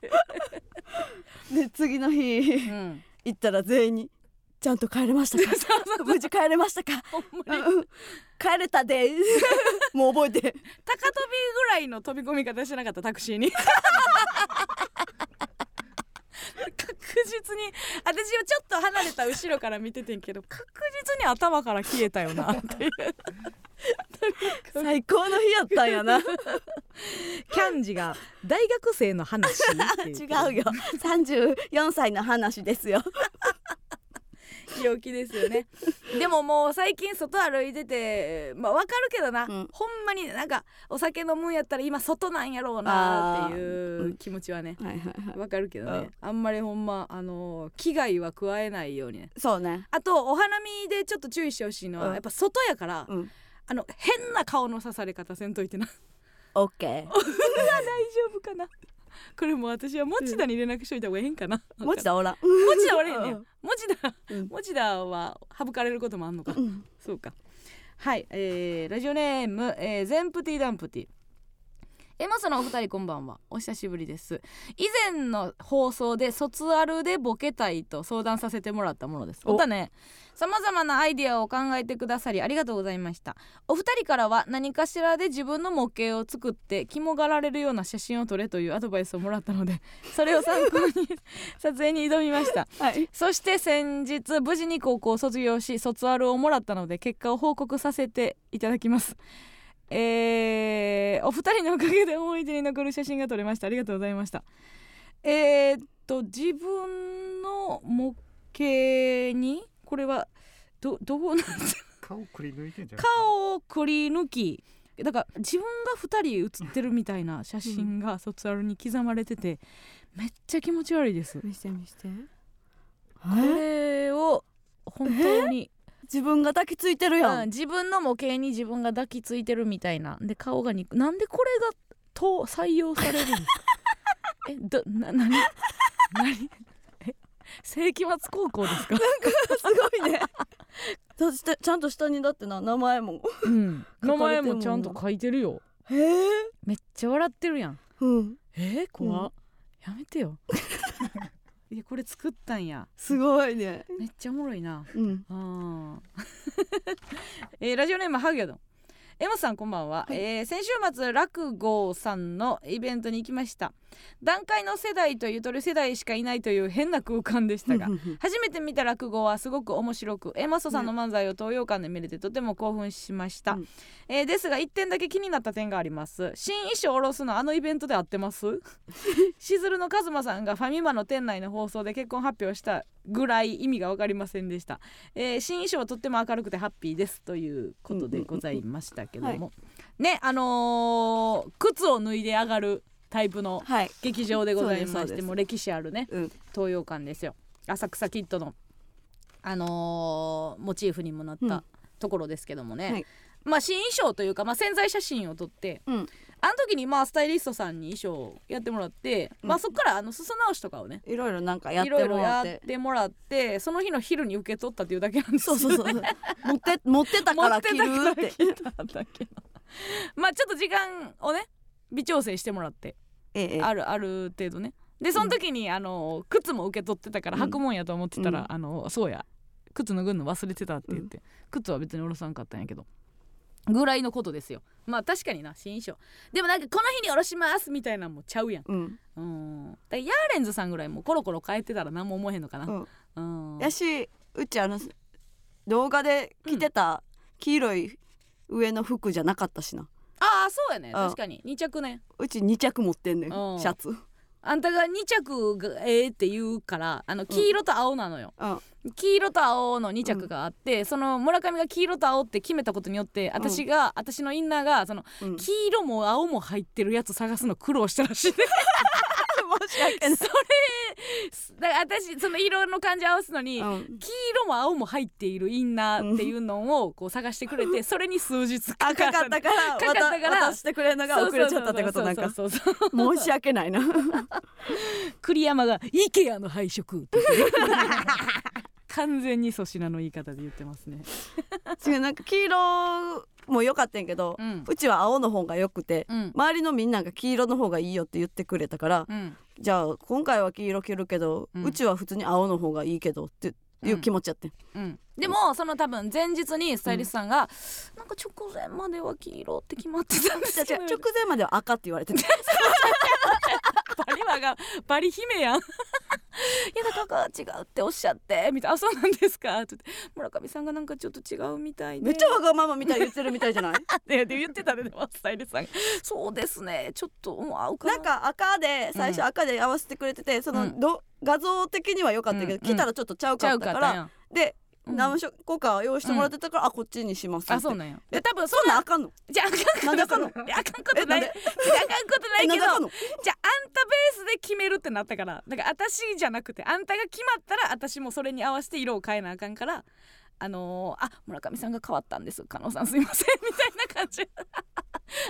で次の日うん、行ったら全員に「ちゃんと帰れましたか？無事帰れましたか？うん。帰れたで」もう覚えて。高飛びぐらいの飛び込み方してなかった？タクシーに。確実に。私はちょっと離れた後ろから見ててんけど確実に頭から消えたよなっていう。最高の日やったんやな。違キャンジが大学生の話ってうよ。34歳の話ですよ陽気ですよね。でももう最近外歩いててまあわかるけどな、うん。ほんまになんかお酒飲むんやったら今外なんやろうなっていううん気持ちはねはいはいはい。わかるけどね。あんまりほんまあの危害は加えないようにね。そうね。あとお花見でちょっと注意してほしいのは、うん。やっぱ外やから、うん。あの変な顔の刺され方せんといてな。オッケー。大丈夫かなこれもう私は持田に連絡しといた方がええんかな。持田おらん。持田おれへんね。持田うん。持田は省かれることもあんのか。うん。そうか。はい、えー、ラジオネーム、えー、ゼンプティダンプティ。 Aマッソのお二人こんばんは。お久しぶりです。以前の放送で卒アルでボケたいと相談させてもらったものです。お。またねさまざまなアイデアを考えてくださりありがとうございました。お二人からは何かしらで自分の模型を作って肝がられるような写真を撮れというアドバイスをもらったので それを参考に 撮影に挑みました。はい。そして先日無事に高校を卒業し卒アルをもらったので結果を報告させていただきます。えー、お二人のおかげで思い出に残る写真が撮れました。ありがとうございました。えー、っと自分の模型にこれはどどうなんですか？顔くり抜いてんじゃん顔をくり抜き。だから自分が2人写ってるみたいな写真が卒アルに刻まれててめっちゃ気持ち悪いです。見して見してこれを本当に自分が抱きついてるやうんん自分の模型に自分が抱きついてるみたいな。で顔が肉なんでこれがと採用されるんですか？えどな 何？何？え世紀末高校ですか、すごいね。そしてちゃんと下にだってな名前も。うん、名前もちゃんと書いてるよ。へえ。めっちゃ笑ってるやん。うん。えー、怖っ、うん。やめてよ。いやこれ作ったんや。すごいね。めっちゃおもろいな。うん。あー。えーラジオネームハギョドンエモさんこんばんは、はい。えー先週末落語さんのイベントに行きました段階の世代とゆとり世代しかいないという変な空間でしたが初めて見た落語はすごく面白くエマストさんの漫才を東洋館で見れてとても興奮しました、うん。えーですが一点だけ気になった点があります。新衣装を下ろすのあのイベントで合ってます？しずるのカズマさんがファミマの店内の放送で結婚発表したぐらい意味が分かりませんでした、えー新衣装はとっても明るくてハッピーですということでございましたけども、ねあのー靴を脱いで上がるタイプのはい。劇場でございましてもう歴史あるねうん。東洋館ですよ。浅草キッドのあのーモチーフにもなっうん。たところですけどもね、はい。まあ新衣装というか、まあ、潜在写真を撮ってうん。あの時にまあスタイリストさんに衣装をやってもらって、うん。まあそこからあの裾直しとかをねいろいろなんかやっていろいろやっもらっててもらってその日の昼に受け取ったっていうだけなんですよそうそうそう持って持ってたから着る持って。ってたから着ただけの。まあちょっと時間をね微調整してもらってええ。あるある程度ね。でその時に、あの靴も受け取ってたからうん。履くもんやと思ってたら、うん。あのそうや靴脱ぐの忘れてたって言って、靴は別に下ろさんかったんやけどぐらいのことですよ。まあ確かにな新衣装でもなんかこの日に下ろしますみたいなのもちゃうやん。うん。うん。ヤーレンズさんぐらいもうコロコロ変えてたら何も思えへんのかな。うん。うん。やしうちあの動画で着てた黄色い上の服じゃなかったしなそうやね。ん。確かに。2着ね。うち2着持ってんねん。うん。シャツ。あんたが2着がええって言うからあの黄色と青なのよ、うん。黄色と青の2着があって、その村上が黄色と青って決めたことによって私が、私のインナーがそのうん。黄色も青も入ってるやつ探すの苦労したらしいで 申し訳ない。それだから私その色の感じ合わすのに、うん。黄色も青も入っているインナーっていうのをこう探してくれてそれに数日あかかったからかかったから。してくれるのが遅れちゃったってことなんか。申し訳ないな。栗山が「イケアの配色」って 完全に粗品の言い方で言ってますね。違うなんか黄色も良かったんやけど、ううんちは青の方が良くてうん。周りのみんなが黄色の方がいいよって言ってくれたからうん。じゃあ今回は黄色着るけど、ううんちは普通に青の方がいいけどっていう気持ちやってん、うん、でもその多分前日にスタイリストさんが、なんか直前までは黄色って決まってたんですけど直前までは赤って言われてて バリはがバリ姫やん。いやだから違うっておっしゃってみたいな「あそうなんですか」って村上さんがなんかちょっと違うみたいで。めっちゃわがままみたいに言ってるみたいじゃない？でで言ってたででもスタイさんが「そうですね。ちょっともう合うかな」なんか赤で最初赤で合わせてくれてて、その、うん。ど画像的には良かったけど、うん着たらちょっとちゃうかったから、かったや。ん、で、うん。何個か用意してもらってたから、あこっちにしますって。あそうなんや。でえ多分そそんなあかんの？じゃああかんことなんであかんの？いやあかんことない。あかんことないけどじゃああんたベースで決めるってなったからだから私じゃなくてあんたが決まったら私もそれに合わせて色を変えなあかんからあのー、あ村上さんが変わったんです。加納さんすいません。みたいな感じ。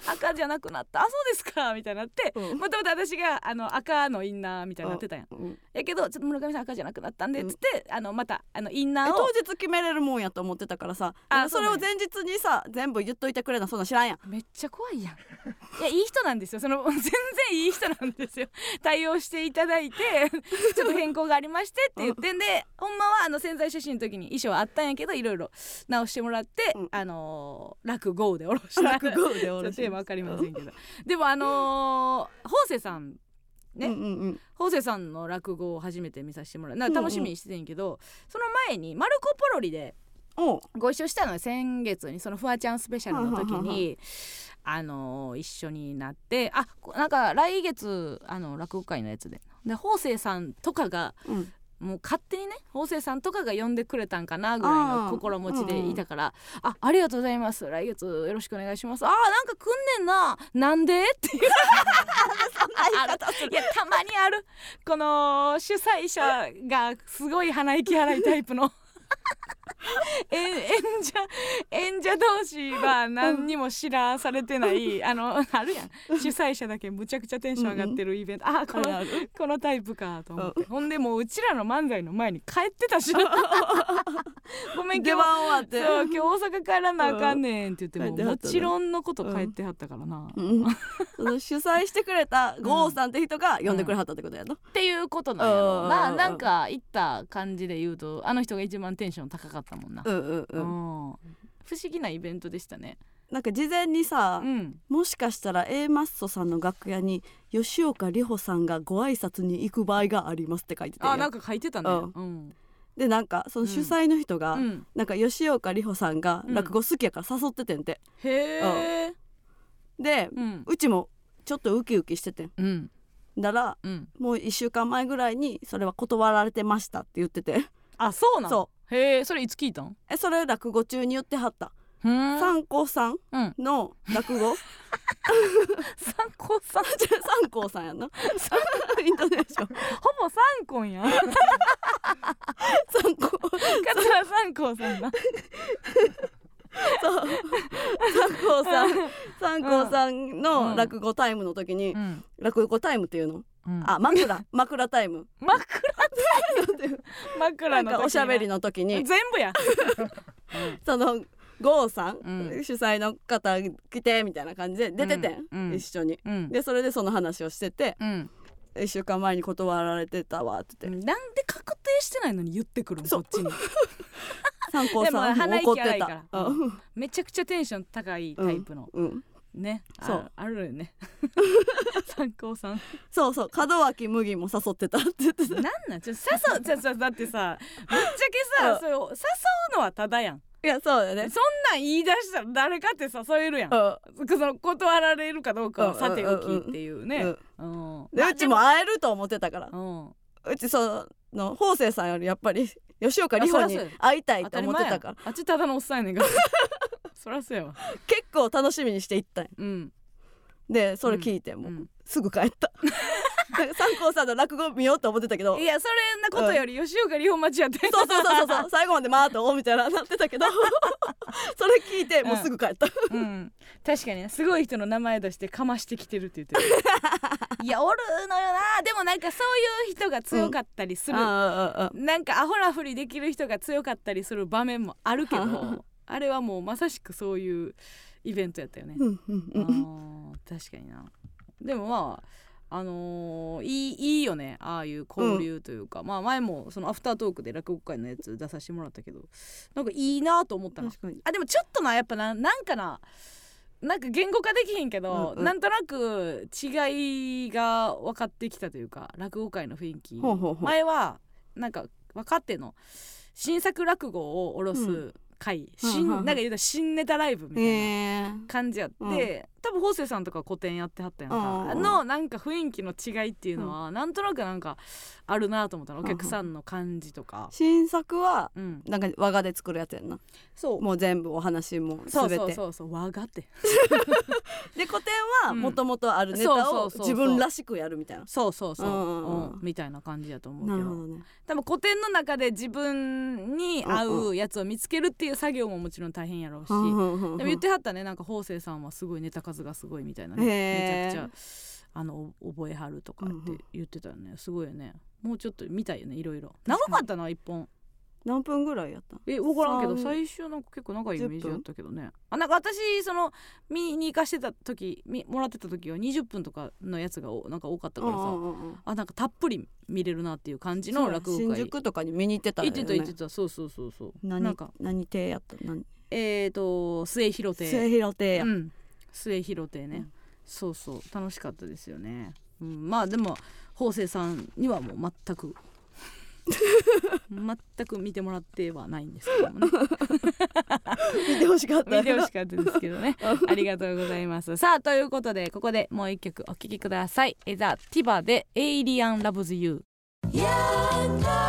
赤じゃなくなった。あそうですか。みたいになって。うん。もともと私があの赤のインナーみたいになってたやん。うん。やけどちょっと村上さん赤じゃなくなったんでっつって、あのまたあのインナえーを。当日決めれるもんやと思ってたからさ。あそれを前日にさ全部言っといてくれなそんなん知らんやん。めっちゃ怖いやん。いやいい人なんですよ。その 全然いい人なんですよ。対応していただいてちょっと変更がありましてって言ってんでほんまはあの潜在写真の時に衣装あったんやけどいろいろ直してもらって、うん。あのー落語でおろした。落語でちょっとテーマわかりませんけど。でもあのー、法政さんね。うんうんうん。法政さんの落語を初めて見させてもらう。な楽しみにしててんけど、その前に「マルコ・ポロリ」でおう。ご一緒したのよ先月にそのフワちゃんスペシャルの時はははは。にあの一緒になってあこなんか来月あの落語会のやつで。で法政さんとかがうんもう勝手にね法政さんとかが呼んでくれたんかなぐらいの心持ちでいたから「あありがとうございます。来月よろしくお願いします」あーなんか来んねんななんで?」っていう。いやたまにある。この主催者がすごい鼻息荒いタイプの。え 演者演者同士は何にも知らされてないあの あるやん。主催者だけむちゃくちゃテンション上がってるイベント、あこのあるある。このタイプかと思って、ほんでもううちらの漫才の前に帰ってたし。ごめん出今日番終わって。今日大阪帰らなあかんねんって言っても、もちろんのこと帰ってはったからな、主催してくれた郷さんって人が呼んでくれはったってことやな、っていうことなんやろううん。ななんか言った感じで言うとあの人が一番テンション高かったもんな、うんうんううん。ん不思議なイベントでしたね。なんか事前にさ、うん。もしかしたら A マッソさんの楽屋に吉岡里帆さんがご挨拶に行く場合がありますって書いててあなんか書いてたね。ううん。でなんかその主催の人が、うん。なんか吉岡里帆さんがうん落語好きやから誘っててんて、へえ。で、うちもちょっとウキウキしててん。うん。だらうん。もう1週間前ぐらいにそれは断られてましたって言ってて。あそうなん？そへえそれいつ聞いたん？えそれ落語中に言ってはった。うん。三光さんうん。の落語？参考さん？三光さんやな。イントネーション。ほぼ参考やん。三光。桂参考さんな。そう。光さん。三光さんの落語タイムの時に、うん。落語タイムっていうの、うん。あ枕 枕タイム。枕 枕の時なんかおしゃべりの時に。全部や。その郷さん、うん。主催の方来てみたいな感じで出ててん、うん。うん。一緒に。うん。でそれでその話をしててうん。1週間前に断られてたわって。言って、なんで確定してないのに言ってくるのそっちに。三光でもさん怒ってた。うん。めちゃくちゃテンション高いタイプの、うん、ね。そう。ああるよね。参考さん。そうそう。門脇麦も誘ってたって言ってた。なんなん？ちょ誘う。じゃさだってさぶっちゃけさ、う。んそれを誘うのはただやん。いやそうだよね。そんなん言い出したら誰かって誘えるやん。うん。その断られるかどうかはさておきうんっていうね。うん。でうちも会えると思ってたから。うん。うちその法政さんよりやっぱり吉岡里帆に会いたいと思ってたから。あっちただのおっさんやねんから そらそうやわ。結構楽しみにして行ったんやうん。でそれ聞いてもう、うん。すぐ帰った。三光さんの落語見ようと思ってたけど。いやそれなことより吉岡里帆待ちやってそうそうそうそうそう。最後まで待とうみたいななってたけど。それ聞いてもうすぐ帰った、うん、確かにねすごい人の名前出してかましてきてるって言ってる いやおるのよな。でもなんかそういう人が強かったりする、あああなんかアホなふりできる人が強かったりする場面もあるけどあれはもうまさしくそういうイベントやったよね、うんうんあうん。ー確かにな。でもまああのーいいいいよね。ああいう交流というか、まあ前もそのアフタートークで落語会のやつ出させてもらったけど。なんかいいなと思ったなあでもちょっとなやっぱななんかななんか言語化できへんけど、うんうん。なんとなく違いが分かってきたというか落語界の雰囲気。前はなんか若手の。新作落語を下ろうす会、うん新うんうんなんか言うたら新ネタライブみたいな。えー感じやって、うん多分法政さんとか古典やってはったやんか、のなんか雰囲気の違いっていうのは、なんとなくなんかあるなと思ったの。お客さんの感じとか、新作はうん、なんか和画で作るやつやんな。そう。もう全部お話も全て。そうそうそう和がって。で古典はうん。もともとあるネそうタをそうそうそう自分らしくやるみたいな。そうそうそう、うんみたいな感じやと思うけど。どね。多分古典の中で自分に合うやつを見つけるっていう作業ももちろん大変やろうし、でも言ってはったねなんか法政さんはすごいネタ数がすごいみたいなね。めちゃくちゃあのお覚えはるとかって言ってたよね。すごいよね。もうちょっと見たいよねいろいろ。長確かったな一本。何分ぐらいやった？え分からんけど三最初なんか結構長いイメージ10分やったけどね。あなんか私その見に行かしてた時みもらってた時は20分とかのやつがおなんか多かったからさ、うんうんうんあなんかたっぷり見れるなっていう感じの落語会。新宿とかに見に行ってたよね。行ってた行ってた。そうそうそうそう。何なんか。何亭やった？何？えーと末広亭。末広亭や。うん末広亭ね、うん。そうそう。楽しかったですよね、うん、まあでも法政さんにはもう全く全く見てもらってはないんですけどもね。見てほしかった。見てほしかったですけどね。ありがとうございます。さあということでここでもう一曲お聴きください。えザ・ティバで「エイリアン・ラブズ・ユー」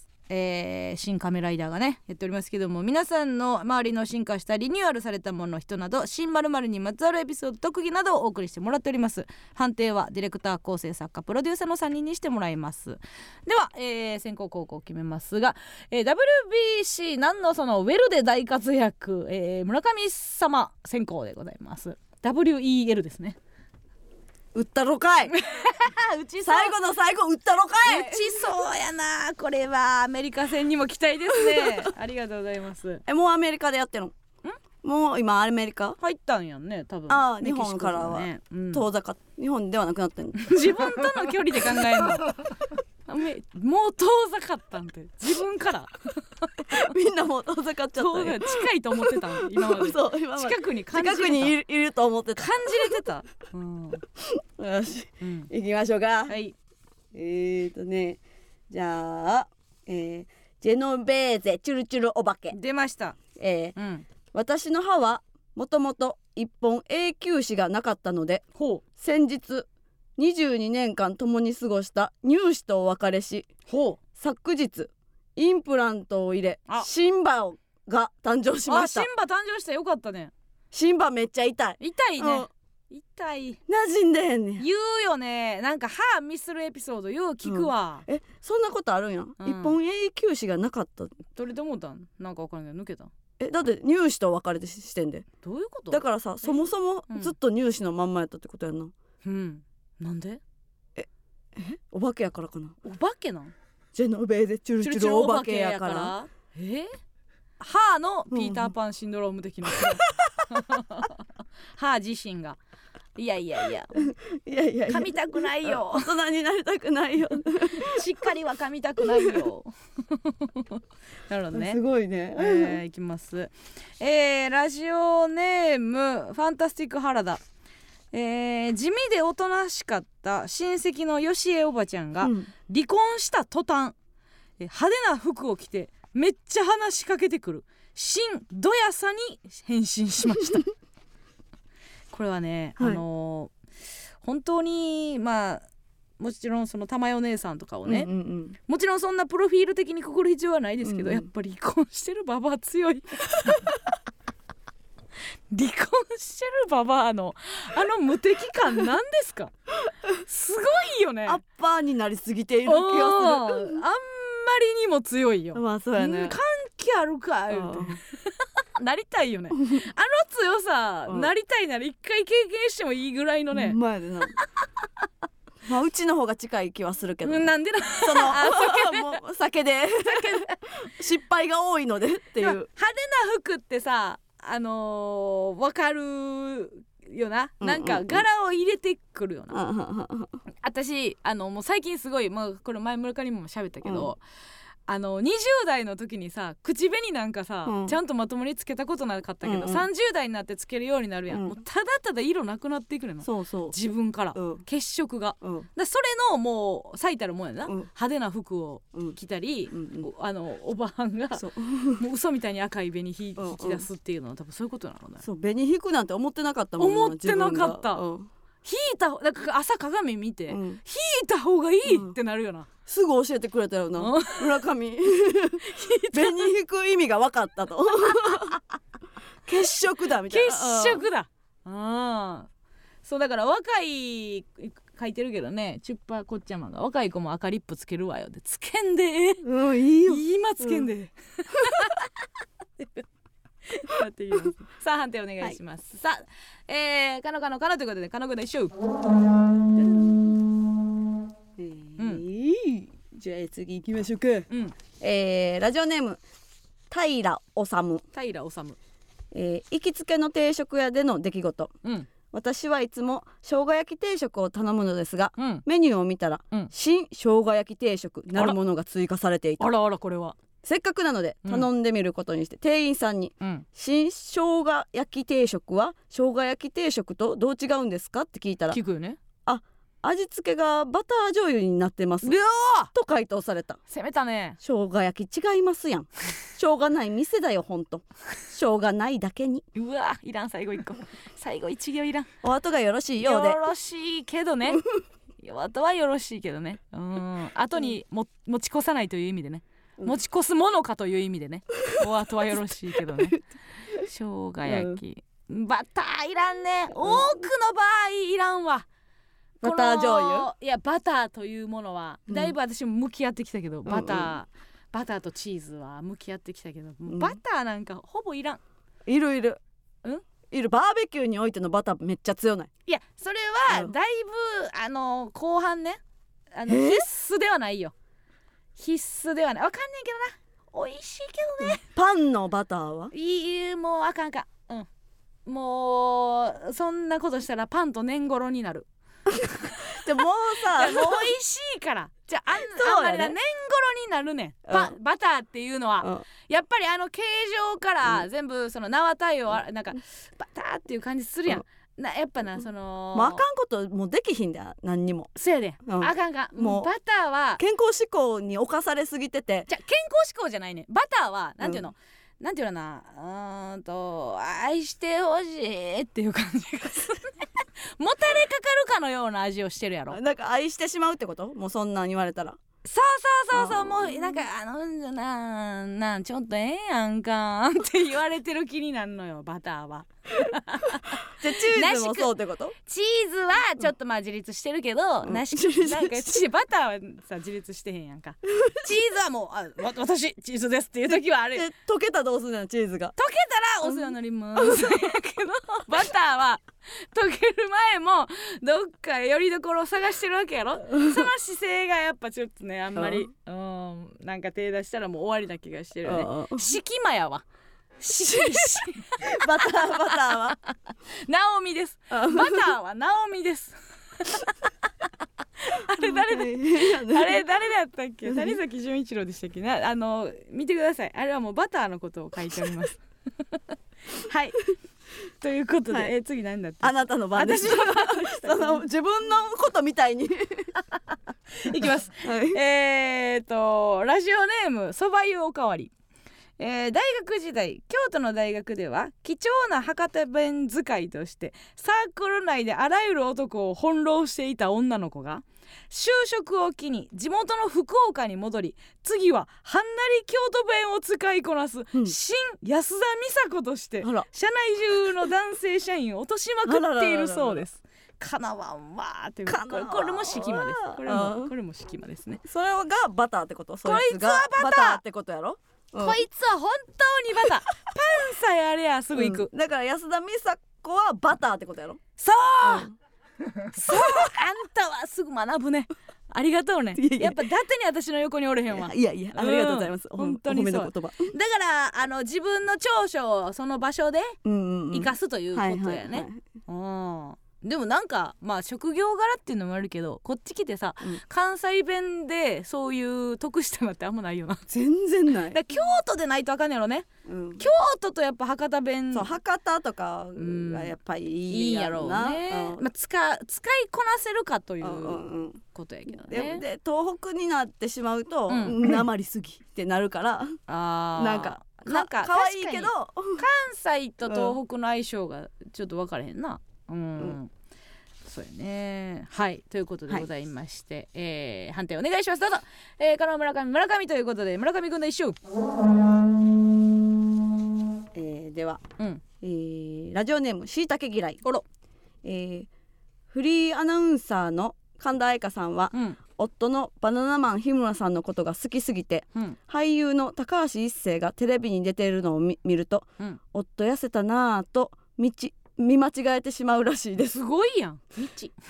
えー新カメライダーがねやっておりますけども皆さんの周りの進化したリニューアルされたもの人など新〇〇にまつわるエピソード特技などをお送りしてもらっております。判定はディレクター構成作家プロデューサーの3人にしてもらいます。では、えー先行高校決めますが、えー WBC なんのそのウェルで大活躍、えー村上様先行でございます。WEL ですね。売ったろかい。あ うち最後の最後売ったろかい。打ちそうやな。これはアメリカ戦にも期待ですね。ありがとうございます。えもうアメリカでやってるの？もう今アメリカ？入ったんやんね多分。あーメキシコ日本からは。遠ざか日本ではなくなってんの。自分との距離で考えるの。あ めもう遠ざかったんて自分から。みんなもう遠ざかっちゃった近いと思ってた。ん今までそう今まで近くに感じ近くにいるいると思ってた。感じれてた、うんよしうん、行きましょうか、はいえーとねじゃあ、えージェノベーゼチュルチュルお化け、出ました。えーうん私の歯はもともと一本永久歯がなかった。のでほ先日22年間共に過ごした乳歯とお別れしう。ほ昨日インプラントを入れあ。シンバが誕生しうました。あシンバ誕生したよかったね。シンバめっちゃ痛い。痛いね、うん。痛い。馴染んでへんねん。言うよね。なんか歯ミスるエピソードよう聞くわ、えそんなことあるんや、うん。一本永久歯がなかった。どれで思ったん？なんかわからんけど。抜けた？えだって乳歯と別れてししてんで。どういうこと？だからさそもそもうん。ずっと乳歯のまんまやったってことやんな、うんなんで？お化けやからかな？お化けなん？ジェノベーゼチュルチュルお化けやから。え？歯のピーターパンシンドローム的な。歯自身が。いやいやいや。いやいやいや。噛みたくないよ。大人になりたくないよ、しっかりは噛みたくないよ。なるほどね。すごいね、えー、いきます、えー、ラジオネームファンタスティック原田、えー、地味でおとなしかった親戚のよしえおばちゃんがうん。離婚した途端えー派手な服を着てめっちゃ話しかけてくる新ドヤさに変身しました。これはね、はい。あのー本当にまあもちろんその玉代お姉さんとかをね、うんうんもちろんそんなプロフィール的にくくる必要はないですけど、うんうん。やっぱり離婚してるババア強い離婚してるババアのあの無敵感なんですか？すごいよね。アッパーになりすぎている気おーがあんまりにも強いよ。するまあそうやうんね関係あるか言うて なりたいよね。あの強さ、うん。なりたいなら一回経験してもいいぐらいのね。な。まあうちの方が近い気はするけど、うんなんでな。その もう酒で。失敗が多いのでっていう。派手な服ってさあのー、わかるよな、うんなんか柄を入れてくるよな、うんうんうん私あのもう最近すごい、まあ、これ前村かにも喋ったけど、あの20代の時にさ口紅なんかさ、うん。ちゃんとまともにつけたことなかったけど、うんうん。30代になってつけるようになるやん、うん。もうただただ色なくなっていくねんのそうそう。自分から、うん。血色が。うん。だそれのもう最たるもんやな、うん。派手な服をうん。着たり、うんうん。おあのおばはんがそう。もう嘘みたいに赤い紅ひうんうん。引き出すっていうのは多分そういうことなのね。そう紅引くなんて思ってなかったもん思ってなかった。自分が引いたなんか朝鏡見て、引いうん。うんた方がいいってなるよな、すぐ教えてくれたよな。うん。村上。紅引く意味が分かったと。血色だみたい血な色だ。あそうだから若い書いてるけどね。チュッパこっちゃまが若い子も赤リップつけるわよでつけんで。うんうんいいよ。今つけんで、やっていきます。さあ判定お願いします、さあえー、かのかのかのということでかのくでしょうえーじゃあ次行きましょうか。うん。えーラジオネーム平治。平治。えー行きつけの定食屋での出来事。うん。私はいつも生姜焼き定食を頼むのですがうん。メニューを見たら、うん。新生姜焼き定食なるものが追加されていた。あらあらこれはせっかくなのでうん。頼んでみることにして、店員さんにうん「新生姜焼き定食は？生姜焼き定食とどう違うんですか?」って聞いたら聞くよね。味付けがバター醤油になってます。と回答された。攻めたね。生姜焼き違いますやん。しょうがない店だよほんと。しょうがないだけに。うわいらん最後一個。最後一行いらん。お後がよろしいようで。よろしいけどね。あとはよろしいけどね。うん。後にも持ち越さないという意味でね。うん持ち越すものかという意味でね。お後はよろしいけどね。生姜焼き、バターいらんね。多くの場合いらんわ。バター醤油？いやバターというものはうん。だいぶ私も向き合ってきたけど、バター、うんうん。バターとチーズは向き合ってきたけど、ん。バターなんかほぼいらん。いるいる。うん？いる。バーベキューにおいてのバターめっちゃ強ない。いやそれはうん。だいぶ、あの後半ねあのえ必須ではないよ必須ではない。わかんないけどな。美味しいけどね。パンのバターは？いいもうあかんあかん。うん。もうそんなことしたらパンと年頃になる。でももういさやもう美味しいから。じゃああん,、そうやね。あんまりな年頃になるねん。バターっていうのは、うん。やっぱりあの形状から全部その縄体をあなんかバターっていう感じするやん、なやっぱなそのもうあかんこともうできひんだよ何にも。そうやで、うん。あかんあかん。もう。バターは。健康志向に侵されすぎてて。じゃあ健康志向じゃないね。バターはなんていうの、なんていうのかな。うーんと愛してほしいっていう感じがするね。もたれかかるかのような味をしてるやろ。なんか愛してしまうってこと？もうそんなん言われたら。そうそうそうそう。もうなんかあのなんなんちょっとええやんかって言われてる気になるのよバターはじゃあチーズもそうってこと？チーズはちょっとまあ自立してるけど、うん。なし なんかチバターはさ自立してへんやんか。チーズはもうあわ私チーズですっていう時はあるえ溶けたらどうするのチーズが？溶けたらお世話になります、やけどバターは溶ける前もどっかよりどころを探してるわけやろ？その姿勢がやっぱちょっとねあんまりうん。なんか手出したらもう終わりな気がしてるよね。うんうん敷間やわバターバターは。ナオミです。バターはナオミです。あれ誰だ？あれ誰だったっけ？谷崎潤一郎でしたっけ？なあの見てください。あれはもうバターのことを書いております。はい。ということで、はい。え次何だった？あなたの番です。その自分のことみたいに。いきます。はい。えーとラジオネームそば湯おかわりえー大学時代京都の大学では貴重な博多弁使いとしてサークル内であらゆる男を翻弄していた女の子が就職を機に地元の福岡に戻り次ははんなり京都弁を使いこなす、うん。新安田美沙子として社内中の男性社員を落としまくっているそうです。かなわんわーってこれこれも敷間です。これあもー。これも敷間ですね。それがバターってこと？そこいつはバターってことやろ、うん。こいつは本当にバター。パンさえあれやすぐ行く、うん。だから安田美沙子はバターってことやろ、そう、うん。そう。あんたはすぐ学ぶね。ありがとうね。いやっぱだってに私の横におれへんわ。いやいやありがとうございます、うん。本当にそう。だからあの自分の長所をその場所でうんうんうん。生かすということやね、はいはいはい。うんでもなんかまあ職業柄っていうのもあるけどこっち来てさ、うん。関西弁でそういう得したのってあんまないよな。だか全然ない、ら京都でないとあかんねやろね。うん、京都とやっぱ博多弁。そう博多とかがやっぱりいいいいやろうやろうなね、うん。まあ、使使いこなせるかといううんうんことやけどうんでねで東北になってしまうと、うん。なまりすぎってなるから。あー。なんかなんか可愛いけど。関西と東北の相性がちょっと分からへんなうん、ん。そうやね。はい。ということでございまして、えー判定お願いします。どうぞ、えー、から村上村上ということで村上君の一周えーでは、うん。えーラジオネームしいたけ嫌い。あらえーフリーアナウンサーの神田愛花さんはうん。夫のバナナマン日村さんのことが好きすぎてうん。俳優の高橋一生がテレビに出ているのを見見るとうん。夫痩せたなぁと道見間違えてしまうらしいです。すごいやん。みち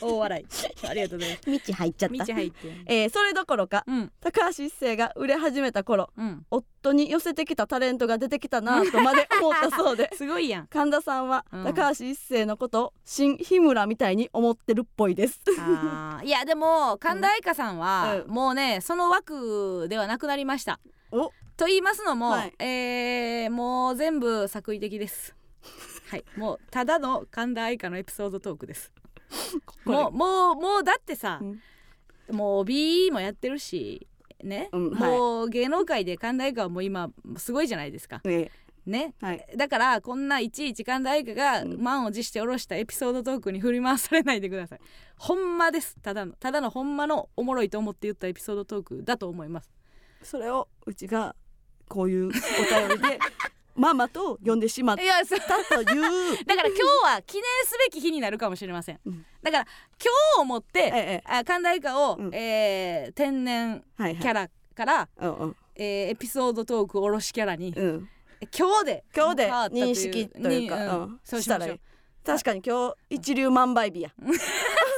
大笑い。ありがとうございます。道入っちゃっみち入って。んえーそれどころかうん。高橋一生が売れ始めた頃うん。夫に寄せてきたタレントが出てきたなぁとまで思ったそうで。すごいやん。神田さんはうん。高橋一生のことを新日村みたいに思ってるっぽいです。あー。いやでも神田愛花さんは、うん。もうねその枠ではなくなりました。おと言いますのも、はい。えーもう全部作為的です。はい。もうただの神田愛花のエピソードトークです。もうもうもうだってさう、ん。もう帯もやってるしね、うんはい。もう芸能界で神田愛花はもう今すごいじゃないですか。えね。ーはい。だからこんないちいち神田愛花がうん。満を持して下ろしたエピソードトークに振り回されないでください。ほんまです。ただのただのほんまのおもろいと思って言ったエピソードトークだと思います。それをうちがこういうお便りで ママと呼んでしまったという。だから今日は記念すべき日になるかもしれません、うん。だから今日をもって、ええあ神田愛花を、うん。えー天然はいはいキャラから、うんうん。えーエピソードトークおろしキャラに、うん。今日で今日で認識というかにうんそうしたらいい。確かに今日一粒万倍日や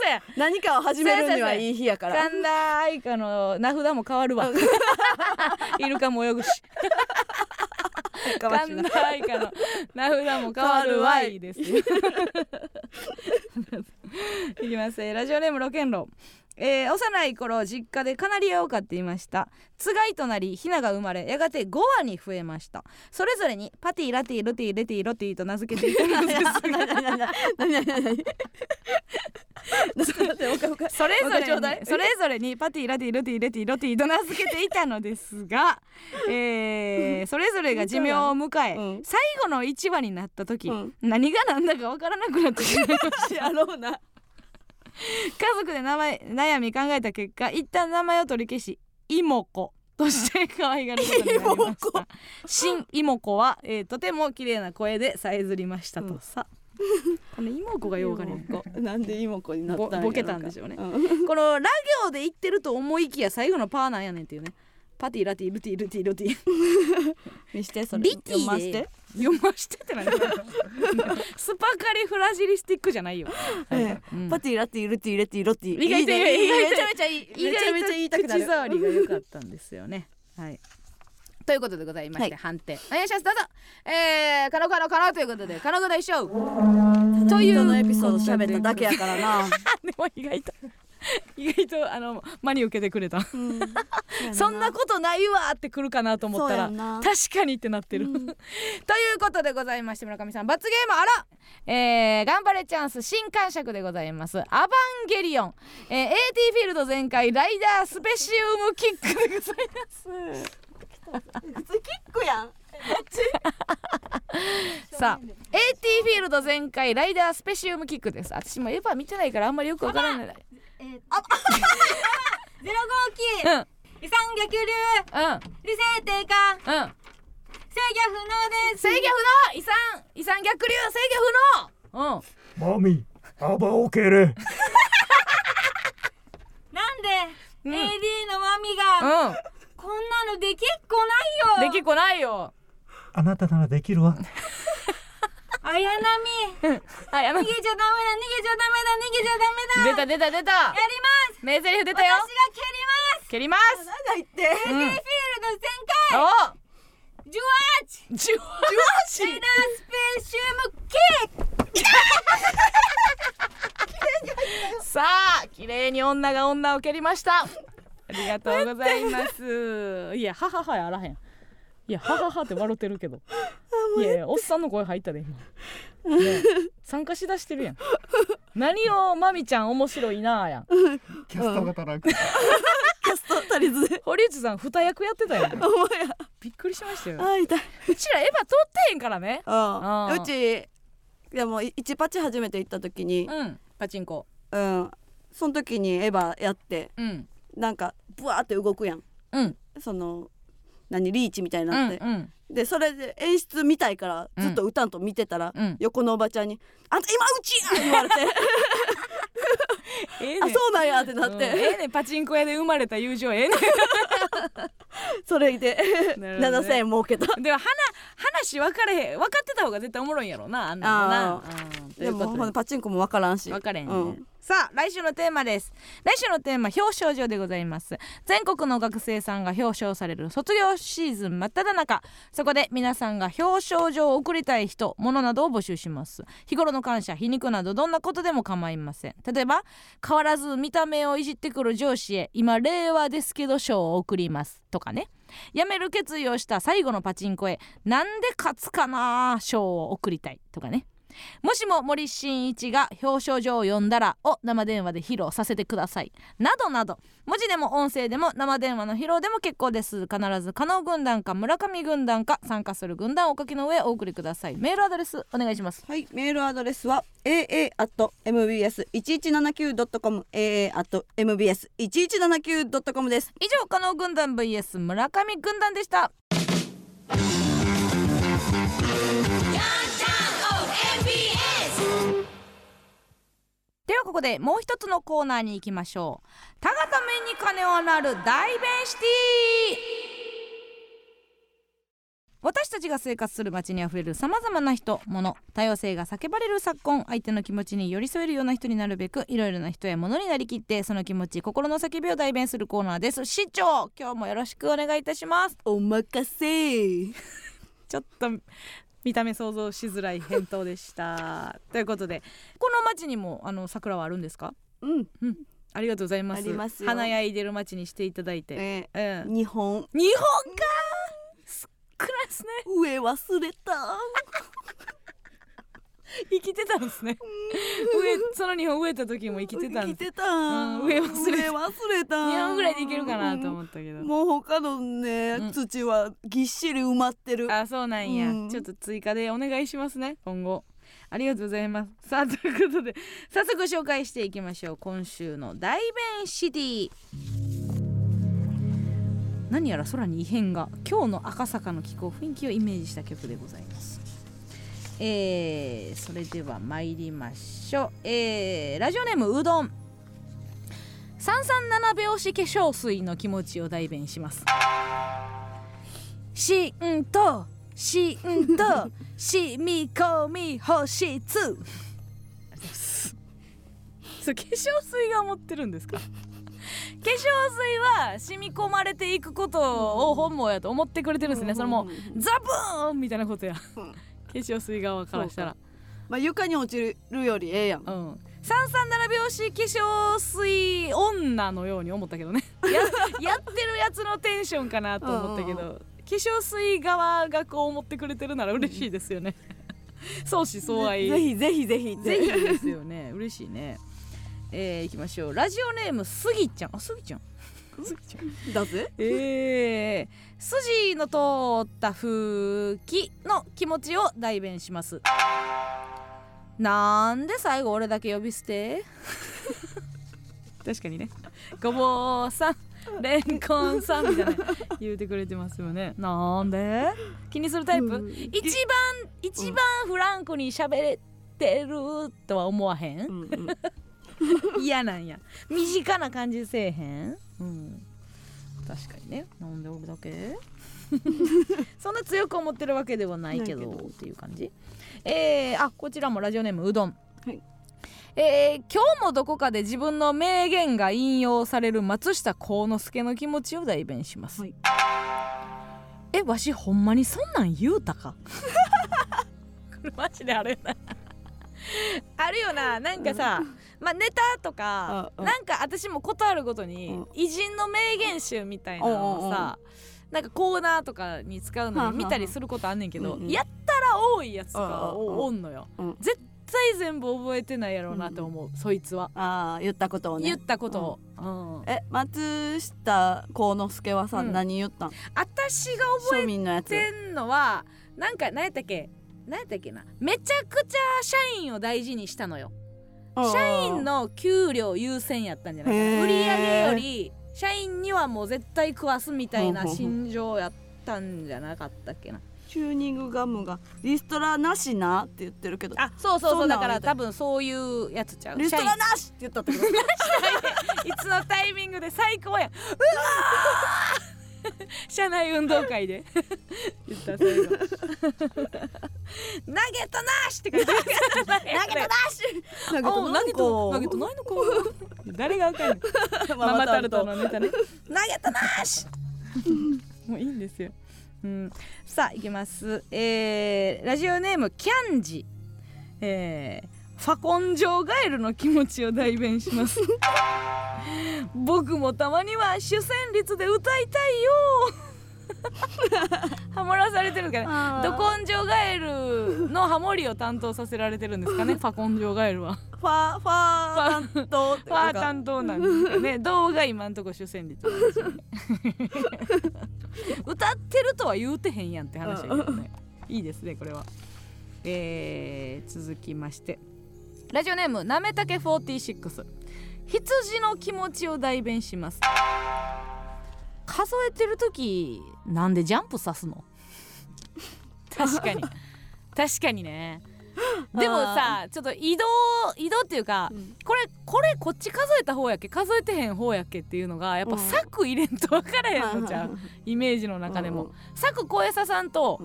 そうや何かを始めるにはいい日やから。神田愛花の名札も変わるわ。イルカも泳ぐし。神田愛花の名札も変わるわいです。よ いきます。えーラジオネームロケンロえー幼い頃実家でカナリアを飼っていました。つがいとなりヒナが生まれやがて5羽に増えました。それぞれにパティラティルティレティロティと名付けていた。のですがそれぞれにそれぞれにパティラティルティレティロティと名付けていたのですが、えーそれぞれが寿命を迎え、うん。最後の1羽になった時、うん。何が何だかわからなくなってしまいました。やろうな 家族で名前悩み考えた結果一旦名前を取り消し妹子として可愛がることになりました。新妹子は、えーとても綺麗な声でさえずりましたと。さ、この妹子がようかねなんで妹子になったんボケたんでしょうね。うん。このラ行で言ってると思いきや最後のパーなんやねんっていうね。パティラティルティルティルティ。見してそれ。リティ読まして。で読ましてって何 スパカリフラジリスティックじゃないよ、はいえうん。パティラティルティレティロティ意外といいね意めちゃめちゃいい意めちゃめちゃ言いたくなる。口触りが良かったんですよ。ねはい。ということでございまして、はい。判定。お願いします。どうぞ。えー、カノカノカノということでカノグ大賞。というのエピソード喋っただけやからな。でも意外と 意外とあの真に受けてくれた。うん。そんなことないわってくるかなと思ったら確かにってなってる、うん。ということでございまして村上さん罰ゲームあらえー、頑張れチャンス新感触でございます。アバンゲリオン、えー、AT フィールド全開ライダースペシウムキックでございます。普通キックやん さあ AT フィールド全開ライダースペシウムキックです。私もエヴァ見てないからあんまりよくわからない。えー、あ ゼロ号機。うん。遺産逆流。うん。理性低下。うん。制御不能です。制御不能。遺産。遺産逆流。制御不能。うん。マミ、アバオケレ。なんで、うん。AD のマミが、うん。こんなのできっこないよ。できっこないよあなたならできるわ。綾波。逃げちゃダメだ逃げちゃダメだ逃げちゃダメだ。出た出た出た。やります。名台詞出たよ。私が蹴ります。蹴ります。長いって。うん。フィールド全開。お。ジュワーチジュワシライダースペシウムキックさあ綺麗に女が女を蹴りました。ありがとうございます。いやはははやあらへんいやはははって笑ってるけど。いやいやおっさんの声入ったで今、ね、参加しだしてるやん。何をまみちゃん面白いなあや。んキャストが足らんく。キャスト足りずで。堀内さん二役やってたやん。お前や。びっくりしましたよ。あー痛い。うちらエヴァ撮ってへんからね。うん。うちでも1パチ初めて行った時にうん。パチンコ。うん。その時にエヴァやってうん。なんかブワーって動くやん。うん。その何リーチみたいにうなって、んうん。でそれで演出見たいからずっと歌んと見てたら、うん横のおばちゃんに「あんた今うちや!」言われて「あ ええねん。そうなんや」ってなって、うんええねん。パチンコ屋で生まれた友情ええねん。それで、ね。7,000円儲けた。でも話話分かれへん分かってた方が絶対おもろいんやろなあんなのな。でもパチンコも分からんし。分かれへんね、うんさあ来週のテーマです。来週のテーマ表彰状でございます。全国の学生さんが表彰される卒業シーズン真っ只中。そこで皆さんが表彰状を送りたい人物などを募集します。日頃の感謝皮肉などどんなことでも構いません。例えば変わらず見た目をいじってくる上司へ今令和ですけど賞を送りますとかね。辞める決意をした最後のパチンコへなんで勝つかな賞を送りたいとかね。もしも森進一が表彰状を読んだらを生電話で披露させてください。などなど文字でも音声でも生電話の披露でも結構です。必ず加納軍団か村上軍団か参加す。る軍団をお書きの上お送りください。メールアドレスお願いしますはい、メールアドレスは aa.mbs1179.com aa.mbs1179.com です。以上加納軍団 vs 村上軍団でしたではここでもう一つのコーナーに行きましょう。田形目に金をなる大弁シティ。私たちが生活する街にあふれるさまざまな人物多様性が叫ばれる昨今相手の気持ちに寄り添えるような人になるべくいろいろな人や物になりきってその気持ち心の叫びを代弁するコーナーです。市長今日もよろしくお願いいたします。お任せ。ちょっと見た目想像しづらい返答でした。ということでこの街にもあの桜はあるんですか？うん。ありがとうございます。ありますよ。華やいでる街にしていただいて、えうん。ー、日本。日本か少ないですね。上忘れた生きてたんですね。上その日本植えた時も生きてたんです。生きてた、うん上忘れ忘れた。2本ぐらいでいけるかなと思ったけど、もう他のね、うん。土はぎっしり埋まってる。あそうなんや、うん。ちょっと追加でお願いしますね今後。ありがとうございます。さあということで早速紹介していきましょう。今週の大弁シティ。何やら空に異変が。今日の赤坂の気候雰囲気をイメージした曲でございますえー、それでは参りましょう。えー、ラジオネームうどん。337拍子化粧水の気持ちを代弁します。しんとしんと しみこみ保湿そう化粧水が持ってるんですか？化粧水は染み込まれていくことを本望やと思ってくれてるんですね。それもうザブーンみたいなことや 粧水側からしたら。まあ床に落ちるよりええやん。うん。337拍子化粧水女のように思ったけどね。ややってるやつのテンションかなと思ったけうんど化粧水側がこう思ってくれてるなら嬉しいですよね。相思相愛ぜひぜひぜひ。ぜひですよね。嬉しいね。えー、いきましょう。ラジオネームすぎちゃん。あすぎちゃんだぜ。えー、筋の通った風紀の気持ちを代弁します。なんで最後俺だけ呼び捨て？確かにね。ごぼうさんレンコンさんみたいな言うてくれてますよね。なんで？気にするタイプ、うん。一番一番フランクに喋れてるとは思わへん？うんうん。嫌なんや。身近な感じせえへん？うん。確かにね。なんで俺だけ。そんな強く思ってるわけではないけどっていう感じ。えー、あこちらもラジオネームうどん。はい。えー、今日もどこかで自分の名言が引用される松下幸之助の気持ちを代弁します、はい。えわしほんまにそんなん言うたか？これマジであるよな。あるよな。なんかさ、まあ、ネタとかうんうん。なんか私もことあるごとにうん。偉人の名言集みたいなのをさなんかコーナーとかに使うのに見たりすることあんねんけどやったら多いやつとかおおんのよ。うん。絶対全部覚えてないやろうなって思うそいつは。ああ言ったことをね。言ったことを。うん。え松下幸之助はさ、うん。何言ったん？私が覚えてんのはなんか何やったっけ？何やったっけな？めちゃくちゃ社員を大事にしたのよ社員の給料優先やったんじゃないか売り上げより社員にはもう絶対食わすみたいな心情やったんじゃなかったっけな。チューニングガムがリストラなしなって言ってるけど。あそうそうそそうだから多分そういうやつちゃう。リストラなしって言ったってこと？いつのタイミングで最高や。んうわー 社内運動会で。言った最後投げたなしって書いてある。投げたなし。投げたおう投げた投げたないのか。誰がわかんないママタルトのネタね。投げたなしもういいんですよ、うん、さあいきます。えー、ラジオネームキャンジ。えー、ファ根性ガエルの気持ちを代弁します。僕もたまには主旋律で歌いたいよ。ハモらされてるから。あー。ど根性ガエルのハモリを担当させられてるんですかね？ファ根性ガエルは。ファファ担当ファー担当なんですかね。動画今んとこ主旋律なんですよね歌ってるとは言うてへんやんって話やけどね。いいですねこれは。えー、続きましてラジオネームなめたけ46羊の気持ちを代弁します。数えてる時なんでジャンプさすの？確かに。確かにね。でもさちょっと移動移動っていうか、うん。これこれこっち数えた方やっけ数えてへん方やっけっていうのがやっぱうん。柵入れんと分からへんのちゃう。イメージの中でも。柵超えささんと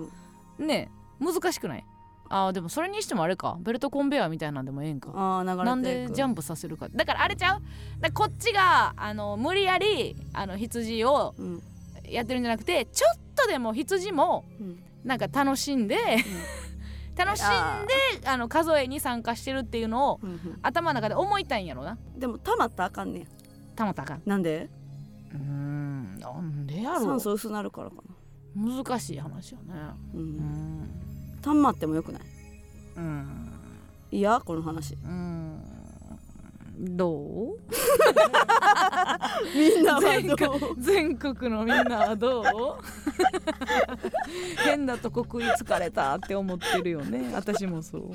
ね難しくない？あーでもそれにしてもあれか。ベルトコンベヤーみたいなんでもええんか。あー流れなんでジャンプさせるか。だからあれちゃう？だこっちがあの無理やりあの羊をうん。やってるんじゃなくてちょっとでも羊もうん。なんか楽しんで、楽しんであの数えに参加してるっていうのをうんうん。頭の中で思いたいんやろな。でもたまったらあかんねん。保ったらあかん。なんで？うーんなんでやろ酸素薄なるからかな。難しい話よね。ううんんたんまってもよくない？うん。いやこの話。うん。どう？みんなは全どう？国全国のみんなはどう？変なとこ食いつかれたって思ってるよね。私もそう、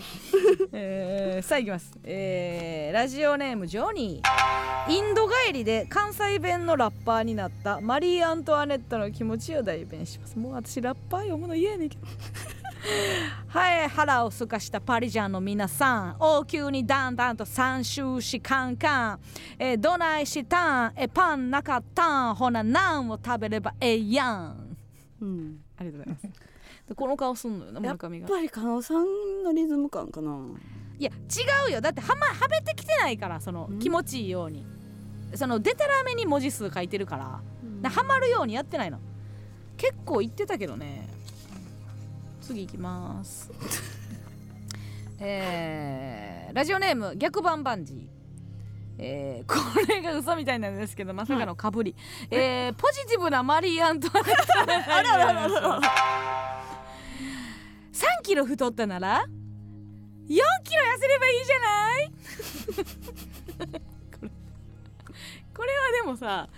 えーさあいきます、えーラジオネームジョニー。インド帰りで関西弁のラッパーになったマリー・アントワネットの気持ちを代弁します。もう私ラッパー読むの嫌やねんけどはい腹をすかしたパリジャンの皆さん王宮にだんだんと三周しカンカン。えーどないしたん？えパンなかったん？ほななんを食べればええやん。うん。ありがとうございます。でこの顔すんのよなやっ村上がぱり加納さんのリズム感かな？いや違うよ。だってはまはめてきてないからそのん。気持ちいいように。そのデタラメに文字数書いてるから。なはまるようにやってないの？結構言ってたけどね次いきます。えーラジオネーム逆バンバンジー。えーこれが嘘みたいなんですけどまさかのかぶり、えーポジティブなマリー・アントワネットあらららら3キロ太ったなら4キロ痩せればいいじゃない。これはでもさ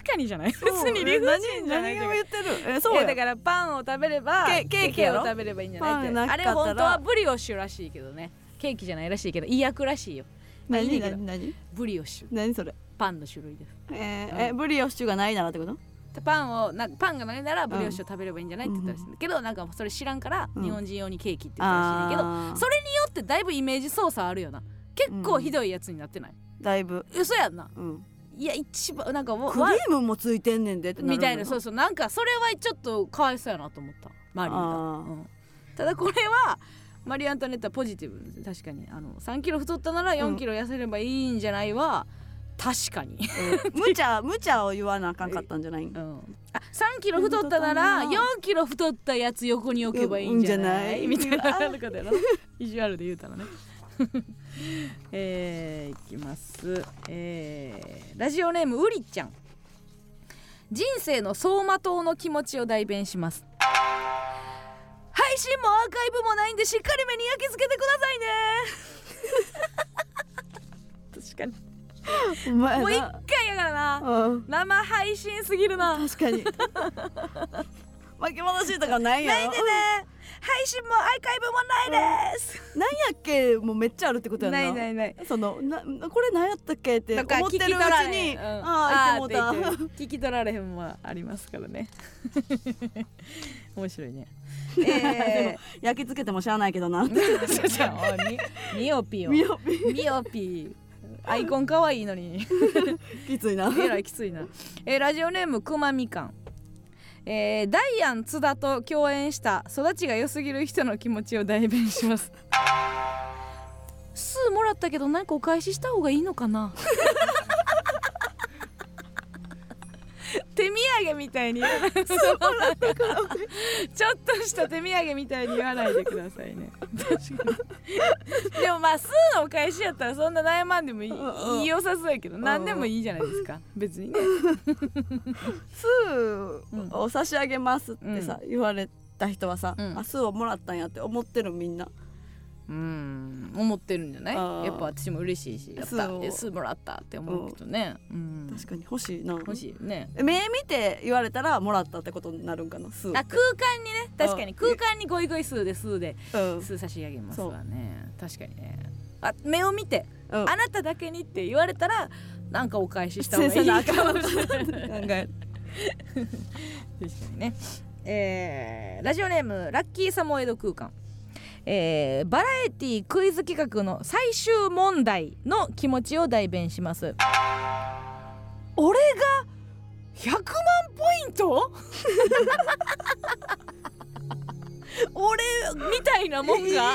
確かにじゃない？別に理不尽じゃない？何を言ってる？えそうだからパンを食べればケケーキを食べればいいんじゃないって。あれ本当はブリオッシュらしいけどねケーキじゃないらしいけど医薬らしいよ何何？何？ブリオッシュ。何それ？パンの種類です。えーえブリオッシュがないならってこと？でパンをなパンがないならブリオッシュを食べればいいんじゃない？って言ったらしいんだけどなんかそれ知らんからうん。日本人用にケーキって言ったらしいんだけどそれによってだいぶイメージ操作あるよな。結構ひどいやつになってない、だいぶ。嘘やんな。うんいや一番なんかもうクリームもついてんねんでみたいなそうそう。なんかそれはちょっとかわいそうやなと思った。マリーが、うん。ただこれはマリー・アントワネットはポジティブ。確かに。あの3キロ太ったなら4キロ痩せればいいんじゃないは確かに、うん。無茶無茶を言わなあかんかったんじゃない？んうん、あ3キロ太ったなら4キロ太ったやつ横に置けばいいんじゃない？うん。みたいなことやろ意地悪で言うたらね えー、いきます、えーラジオネームうりちゃん。人生の走馬灯の気持ちを代弁します。配信もアーカイブもないんでしっかり目に焼き付けてくださいね。確かに。もう一な回やからな。うん。生配信すぎるな。確かに巻き戻しとかないんやろ？ないでね。配信もアーカイブもないです、なんやっけ？もうめっちゃあるってことやんな。ないないない。そのなこれ何やったっけって思ってるうちにん、うんああ言ってもうた聞き取られへんもありますからね。面白いね。え焼き付けてもしゃあないけどな。ミオピよミオピミオピアイコン可愛いのに。きついな。えらいきついな、えーラジオネームくまみかんえーダイアン津田と共演した育ちが良すぎる人の気持ちを代弁します。数もらったけど何かお返しした方がいいのかな？手土産みたいにちょっとした手土産みたいに言わないでくださいね。でもまあ数のお返しやったらそんな悩まんでもいい。うんうん。いい良さそうやけど何でもいいじゃないですか。別にね。スーを差し上げますってさ、言われた人はさ、うん。あスーをもらったんやって思ってるみんなうん。思ってるんじゃない？やっぱ私も嬉しいし。やったそう。え数もらったって思うけどね。うん。確かに欲しいな。欲しいよね。目見て言われたらもらったってことになるんかな？あ空間にね。確かに。あ空間にゴイゴイ数で数でうん。数差し上げますわね。確かにね。あ目を見てうん。あなただけにって言われたらなんかお返しした方がいいかのもしれない。考え確かにね。えーラジオネームラッキーサモエド空間えーバラエティクイズ企画の最終問題の気持ちを代弁します。俺が100万ポイント？俺みたいなもんがいやいや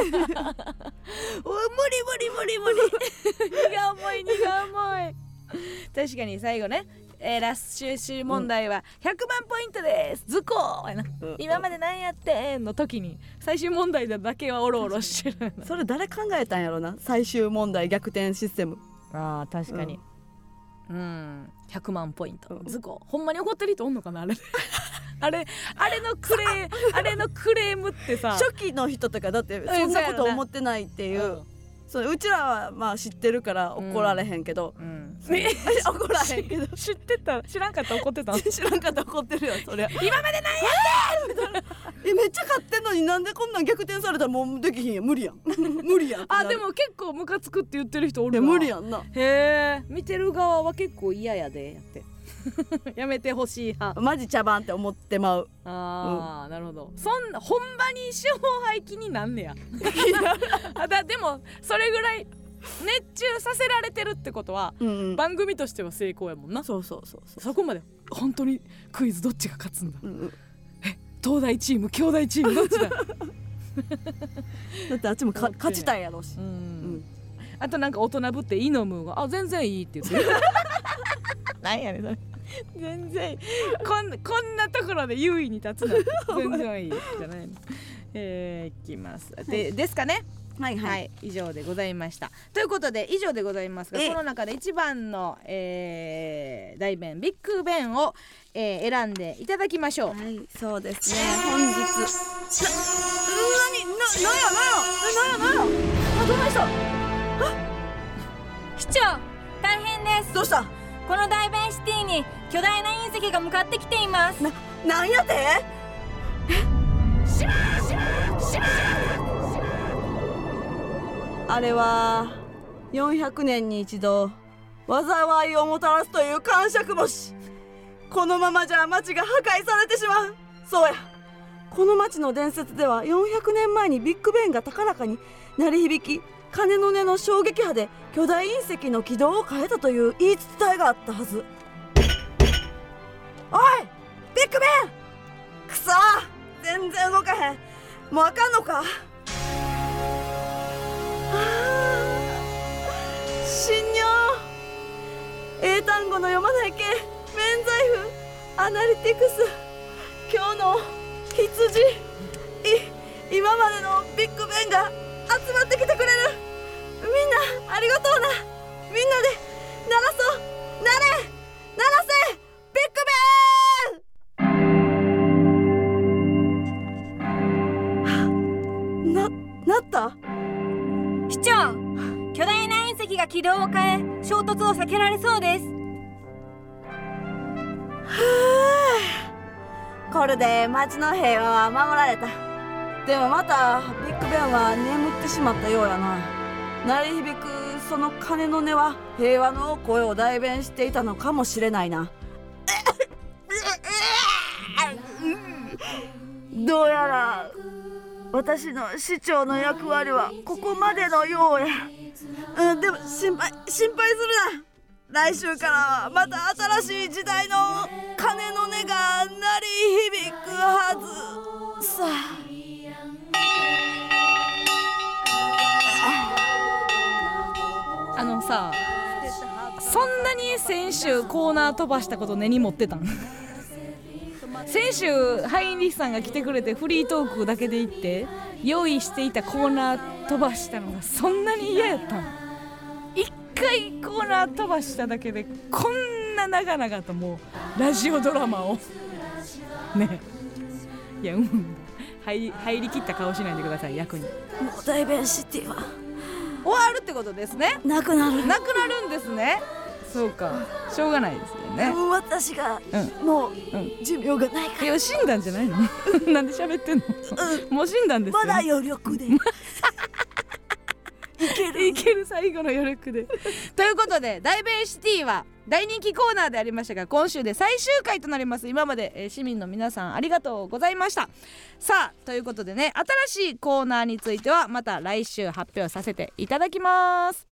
無理無理無理無理。荷が重い荷が重い。確かに最後ね、えーラス収集問題は100万ポイントです。図工今まで何やってんの時に最終問題だけはオロオロしてるそれ誰考えたんやろな？最終問題逆転システム。あー確かに。うん。100万ポイント。ズコほんまに怒ってる人おんのかな？あれ。あれあれのクレーあれのクレームってさ。初期の人とかだってそんなこと思ってないっていう、そううちらはまあ知ってるから怒られへんけど、うん、ね 怒らへんけど。知ってた？知らんかったら怒ってた？知らんかったら怒ってるよそりゃ。今までなんやってん！みたいなえめっちゃ勝ってんのになんでこんなん逆転されたらもうできひんやん。無理やん。無理やん。あでも結構ムカつくって言ってる人おるな無理やんな。へえ。見てる側は結構嫌やでやって やめてほしい派。マジ茶番って思ってまう。あー、なるほど。そんなほんまに勝敗気になんねや。あ だでもそれぐらい熱中させられてるってことはうんうん。番組としては成功やもんな。そうそうそうそそこまで。本当にクイズどっちが勝つんだ。う、うんうん、東大チーム兄弟チームどっちだ？だってあっちもか勝ちたいやろうしうん、ん。あとなんか大人ぶってイノムーが「あ全然いい」って言ってる。なんやねんそれ全然。いいこんこんなところで優位に立つの 全然いいじゃないの。えー、いきます。でですかね？はいはい、はい、以上でございました。ということで以上でございますがええ。この中で一番の、えー、大弁ビッグ弁を、えー、選んでいただきましょう。はい、そうですね。本日。な、なに、な、やなんやなんやなんやあ、どないした市長大変です。どうした？この大弁シティに巨大な隕石が向かってきています。な、なんやて？あれは400年に一度災いをもたらすという感触星。このままじゃ町が破壊されてしまう。そうや。この町の伝説では400年前にビッグベンが高らかに鳴り響き鐘の音の衝撃波で巨大隕石の軌道を変えたという言い伝えがあったはず。おいビッグベン！くそ！全然動かへん。もうあかんのか？はあ信用！英単語の読まない系免罪符アナリティクス今日の羊。い今までのビッグベンが集まってきてくれる。みんなありがとうな。みんなで鳴らそう。鳴れ鳴らせ。ビッグベン。な、なった？市長巨大な隕石が軌道を変え衝突を避けられそうです。これで町の平和は守られたでもまたビッグベンは眠ってしまったようやな。鳴り響くその鐘の音は平和の声を代弁していたのかもしれないな。どうやら私の市長の役割はここまでのようや。うんでも心配心配するな。来週からはまた新しい時代の鐘の音が鳴り響くはず。週コーナー飛ばしたこと根に持ってたん。先週ハインリヒさんが来てくれてフリートークだけで行って用意していたコーナー飛ばしたのがそんなに嫌やったん。一回コーナー飛ばしただけでこんな長々ともうラジオドラマを。ね。いやうん。入り入りきった顔しないでください役に。もう大弁シティは。終わるってことですね。なくなる。なくなるんですねそうか。しょうがないですよね。もう私がうもううん。寿命がないかいや死んだんじゃないの？なんで喋ってんの？もう死んだんですまだ余力で。いける。いける最後の余力で。ということで大ベイシティは大人気コーナーでありましたが今週で最終回となります。今まで、えー市民の皆さんありがとうございました。さあということでね新しいコーナーについてはまた来週発表させていただきます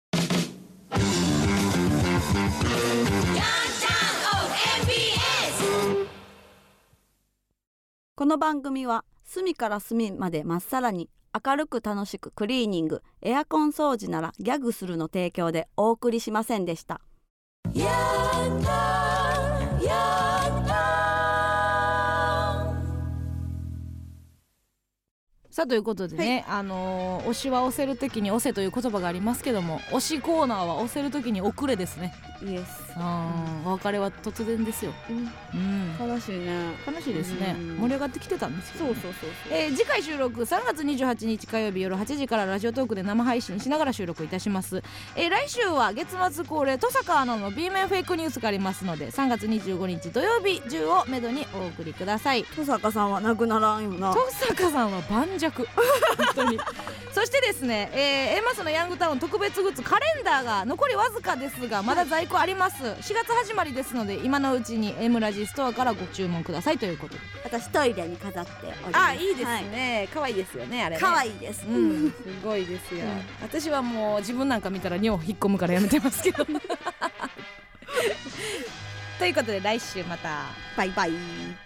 この番組は隅から隅までまっさらに明るく楽しくクリーニングエアコン掃除ならギャグするの提供でお送りしませんでした。さあということでね、あのー推しは押せる時に押せという言葉がありますけども推しコーナーは押せる時に遅れですね。イエスうん。お別れは突然ですよ、うん、悲しいね。悲しいですね。うん。盛り上がってきてたんですよ、ね、そうそうそうえー次回収録3月28日火曜日夜8時からラジオトークで生配信しながら収録いたします、えー来週は月末恒例登坂アナの B 面フェイクニュースがありますので3月25日土曜日中をめどにお送りください。登坂さんはなくならんよな。登坂さんは盤石 本当に。そしてですね、えー、エマスのヤングタウン特別グッズカレンダーが残りわずかですがまだ在庫あります。4月始まりですので今のうちに M ラジストアからご注文くださいということ。で私トイレに飾っております。あいいですね。可愛、い、いですよねあれね。可愛いです。うん、すごいですよ、私はもう自分なんか見たら尿引っ込むからやめてますけど。ということで来週また。バイバイ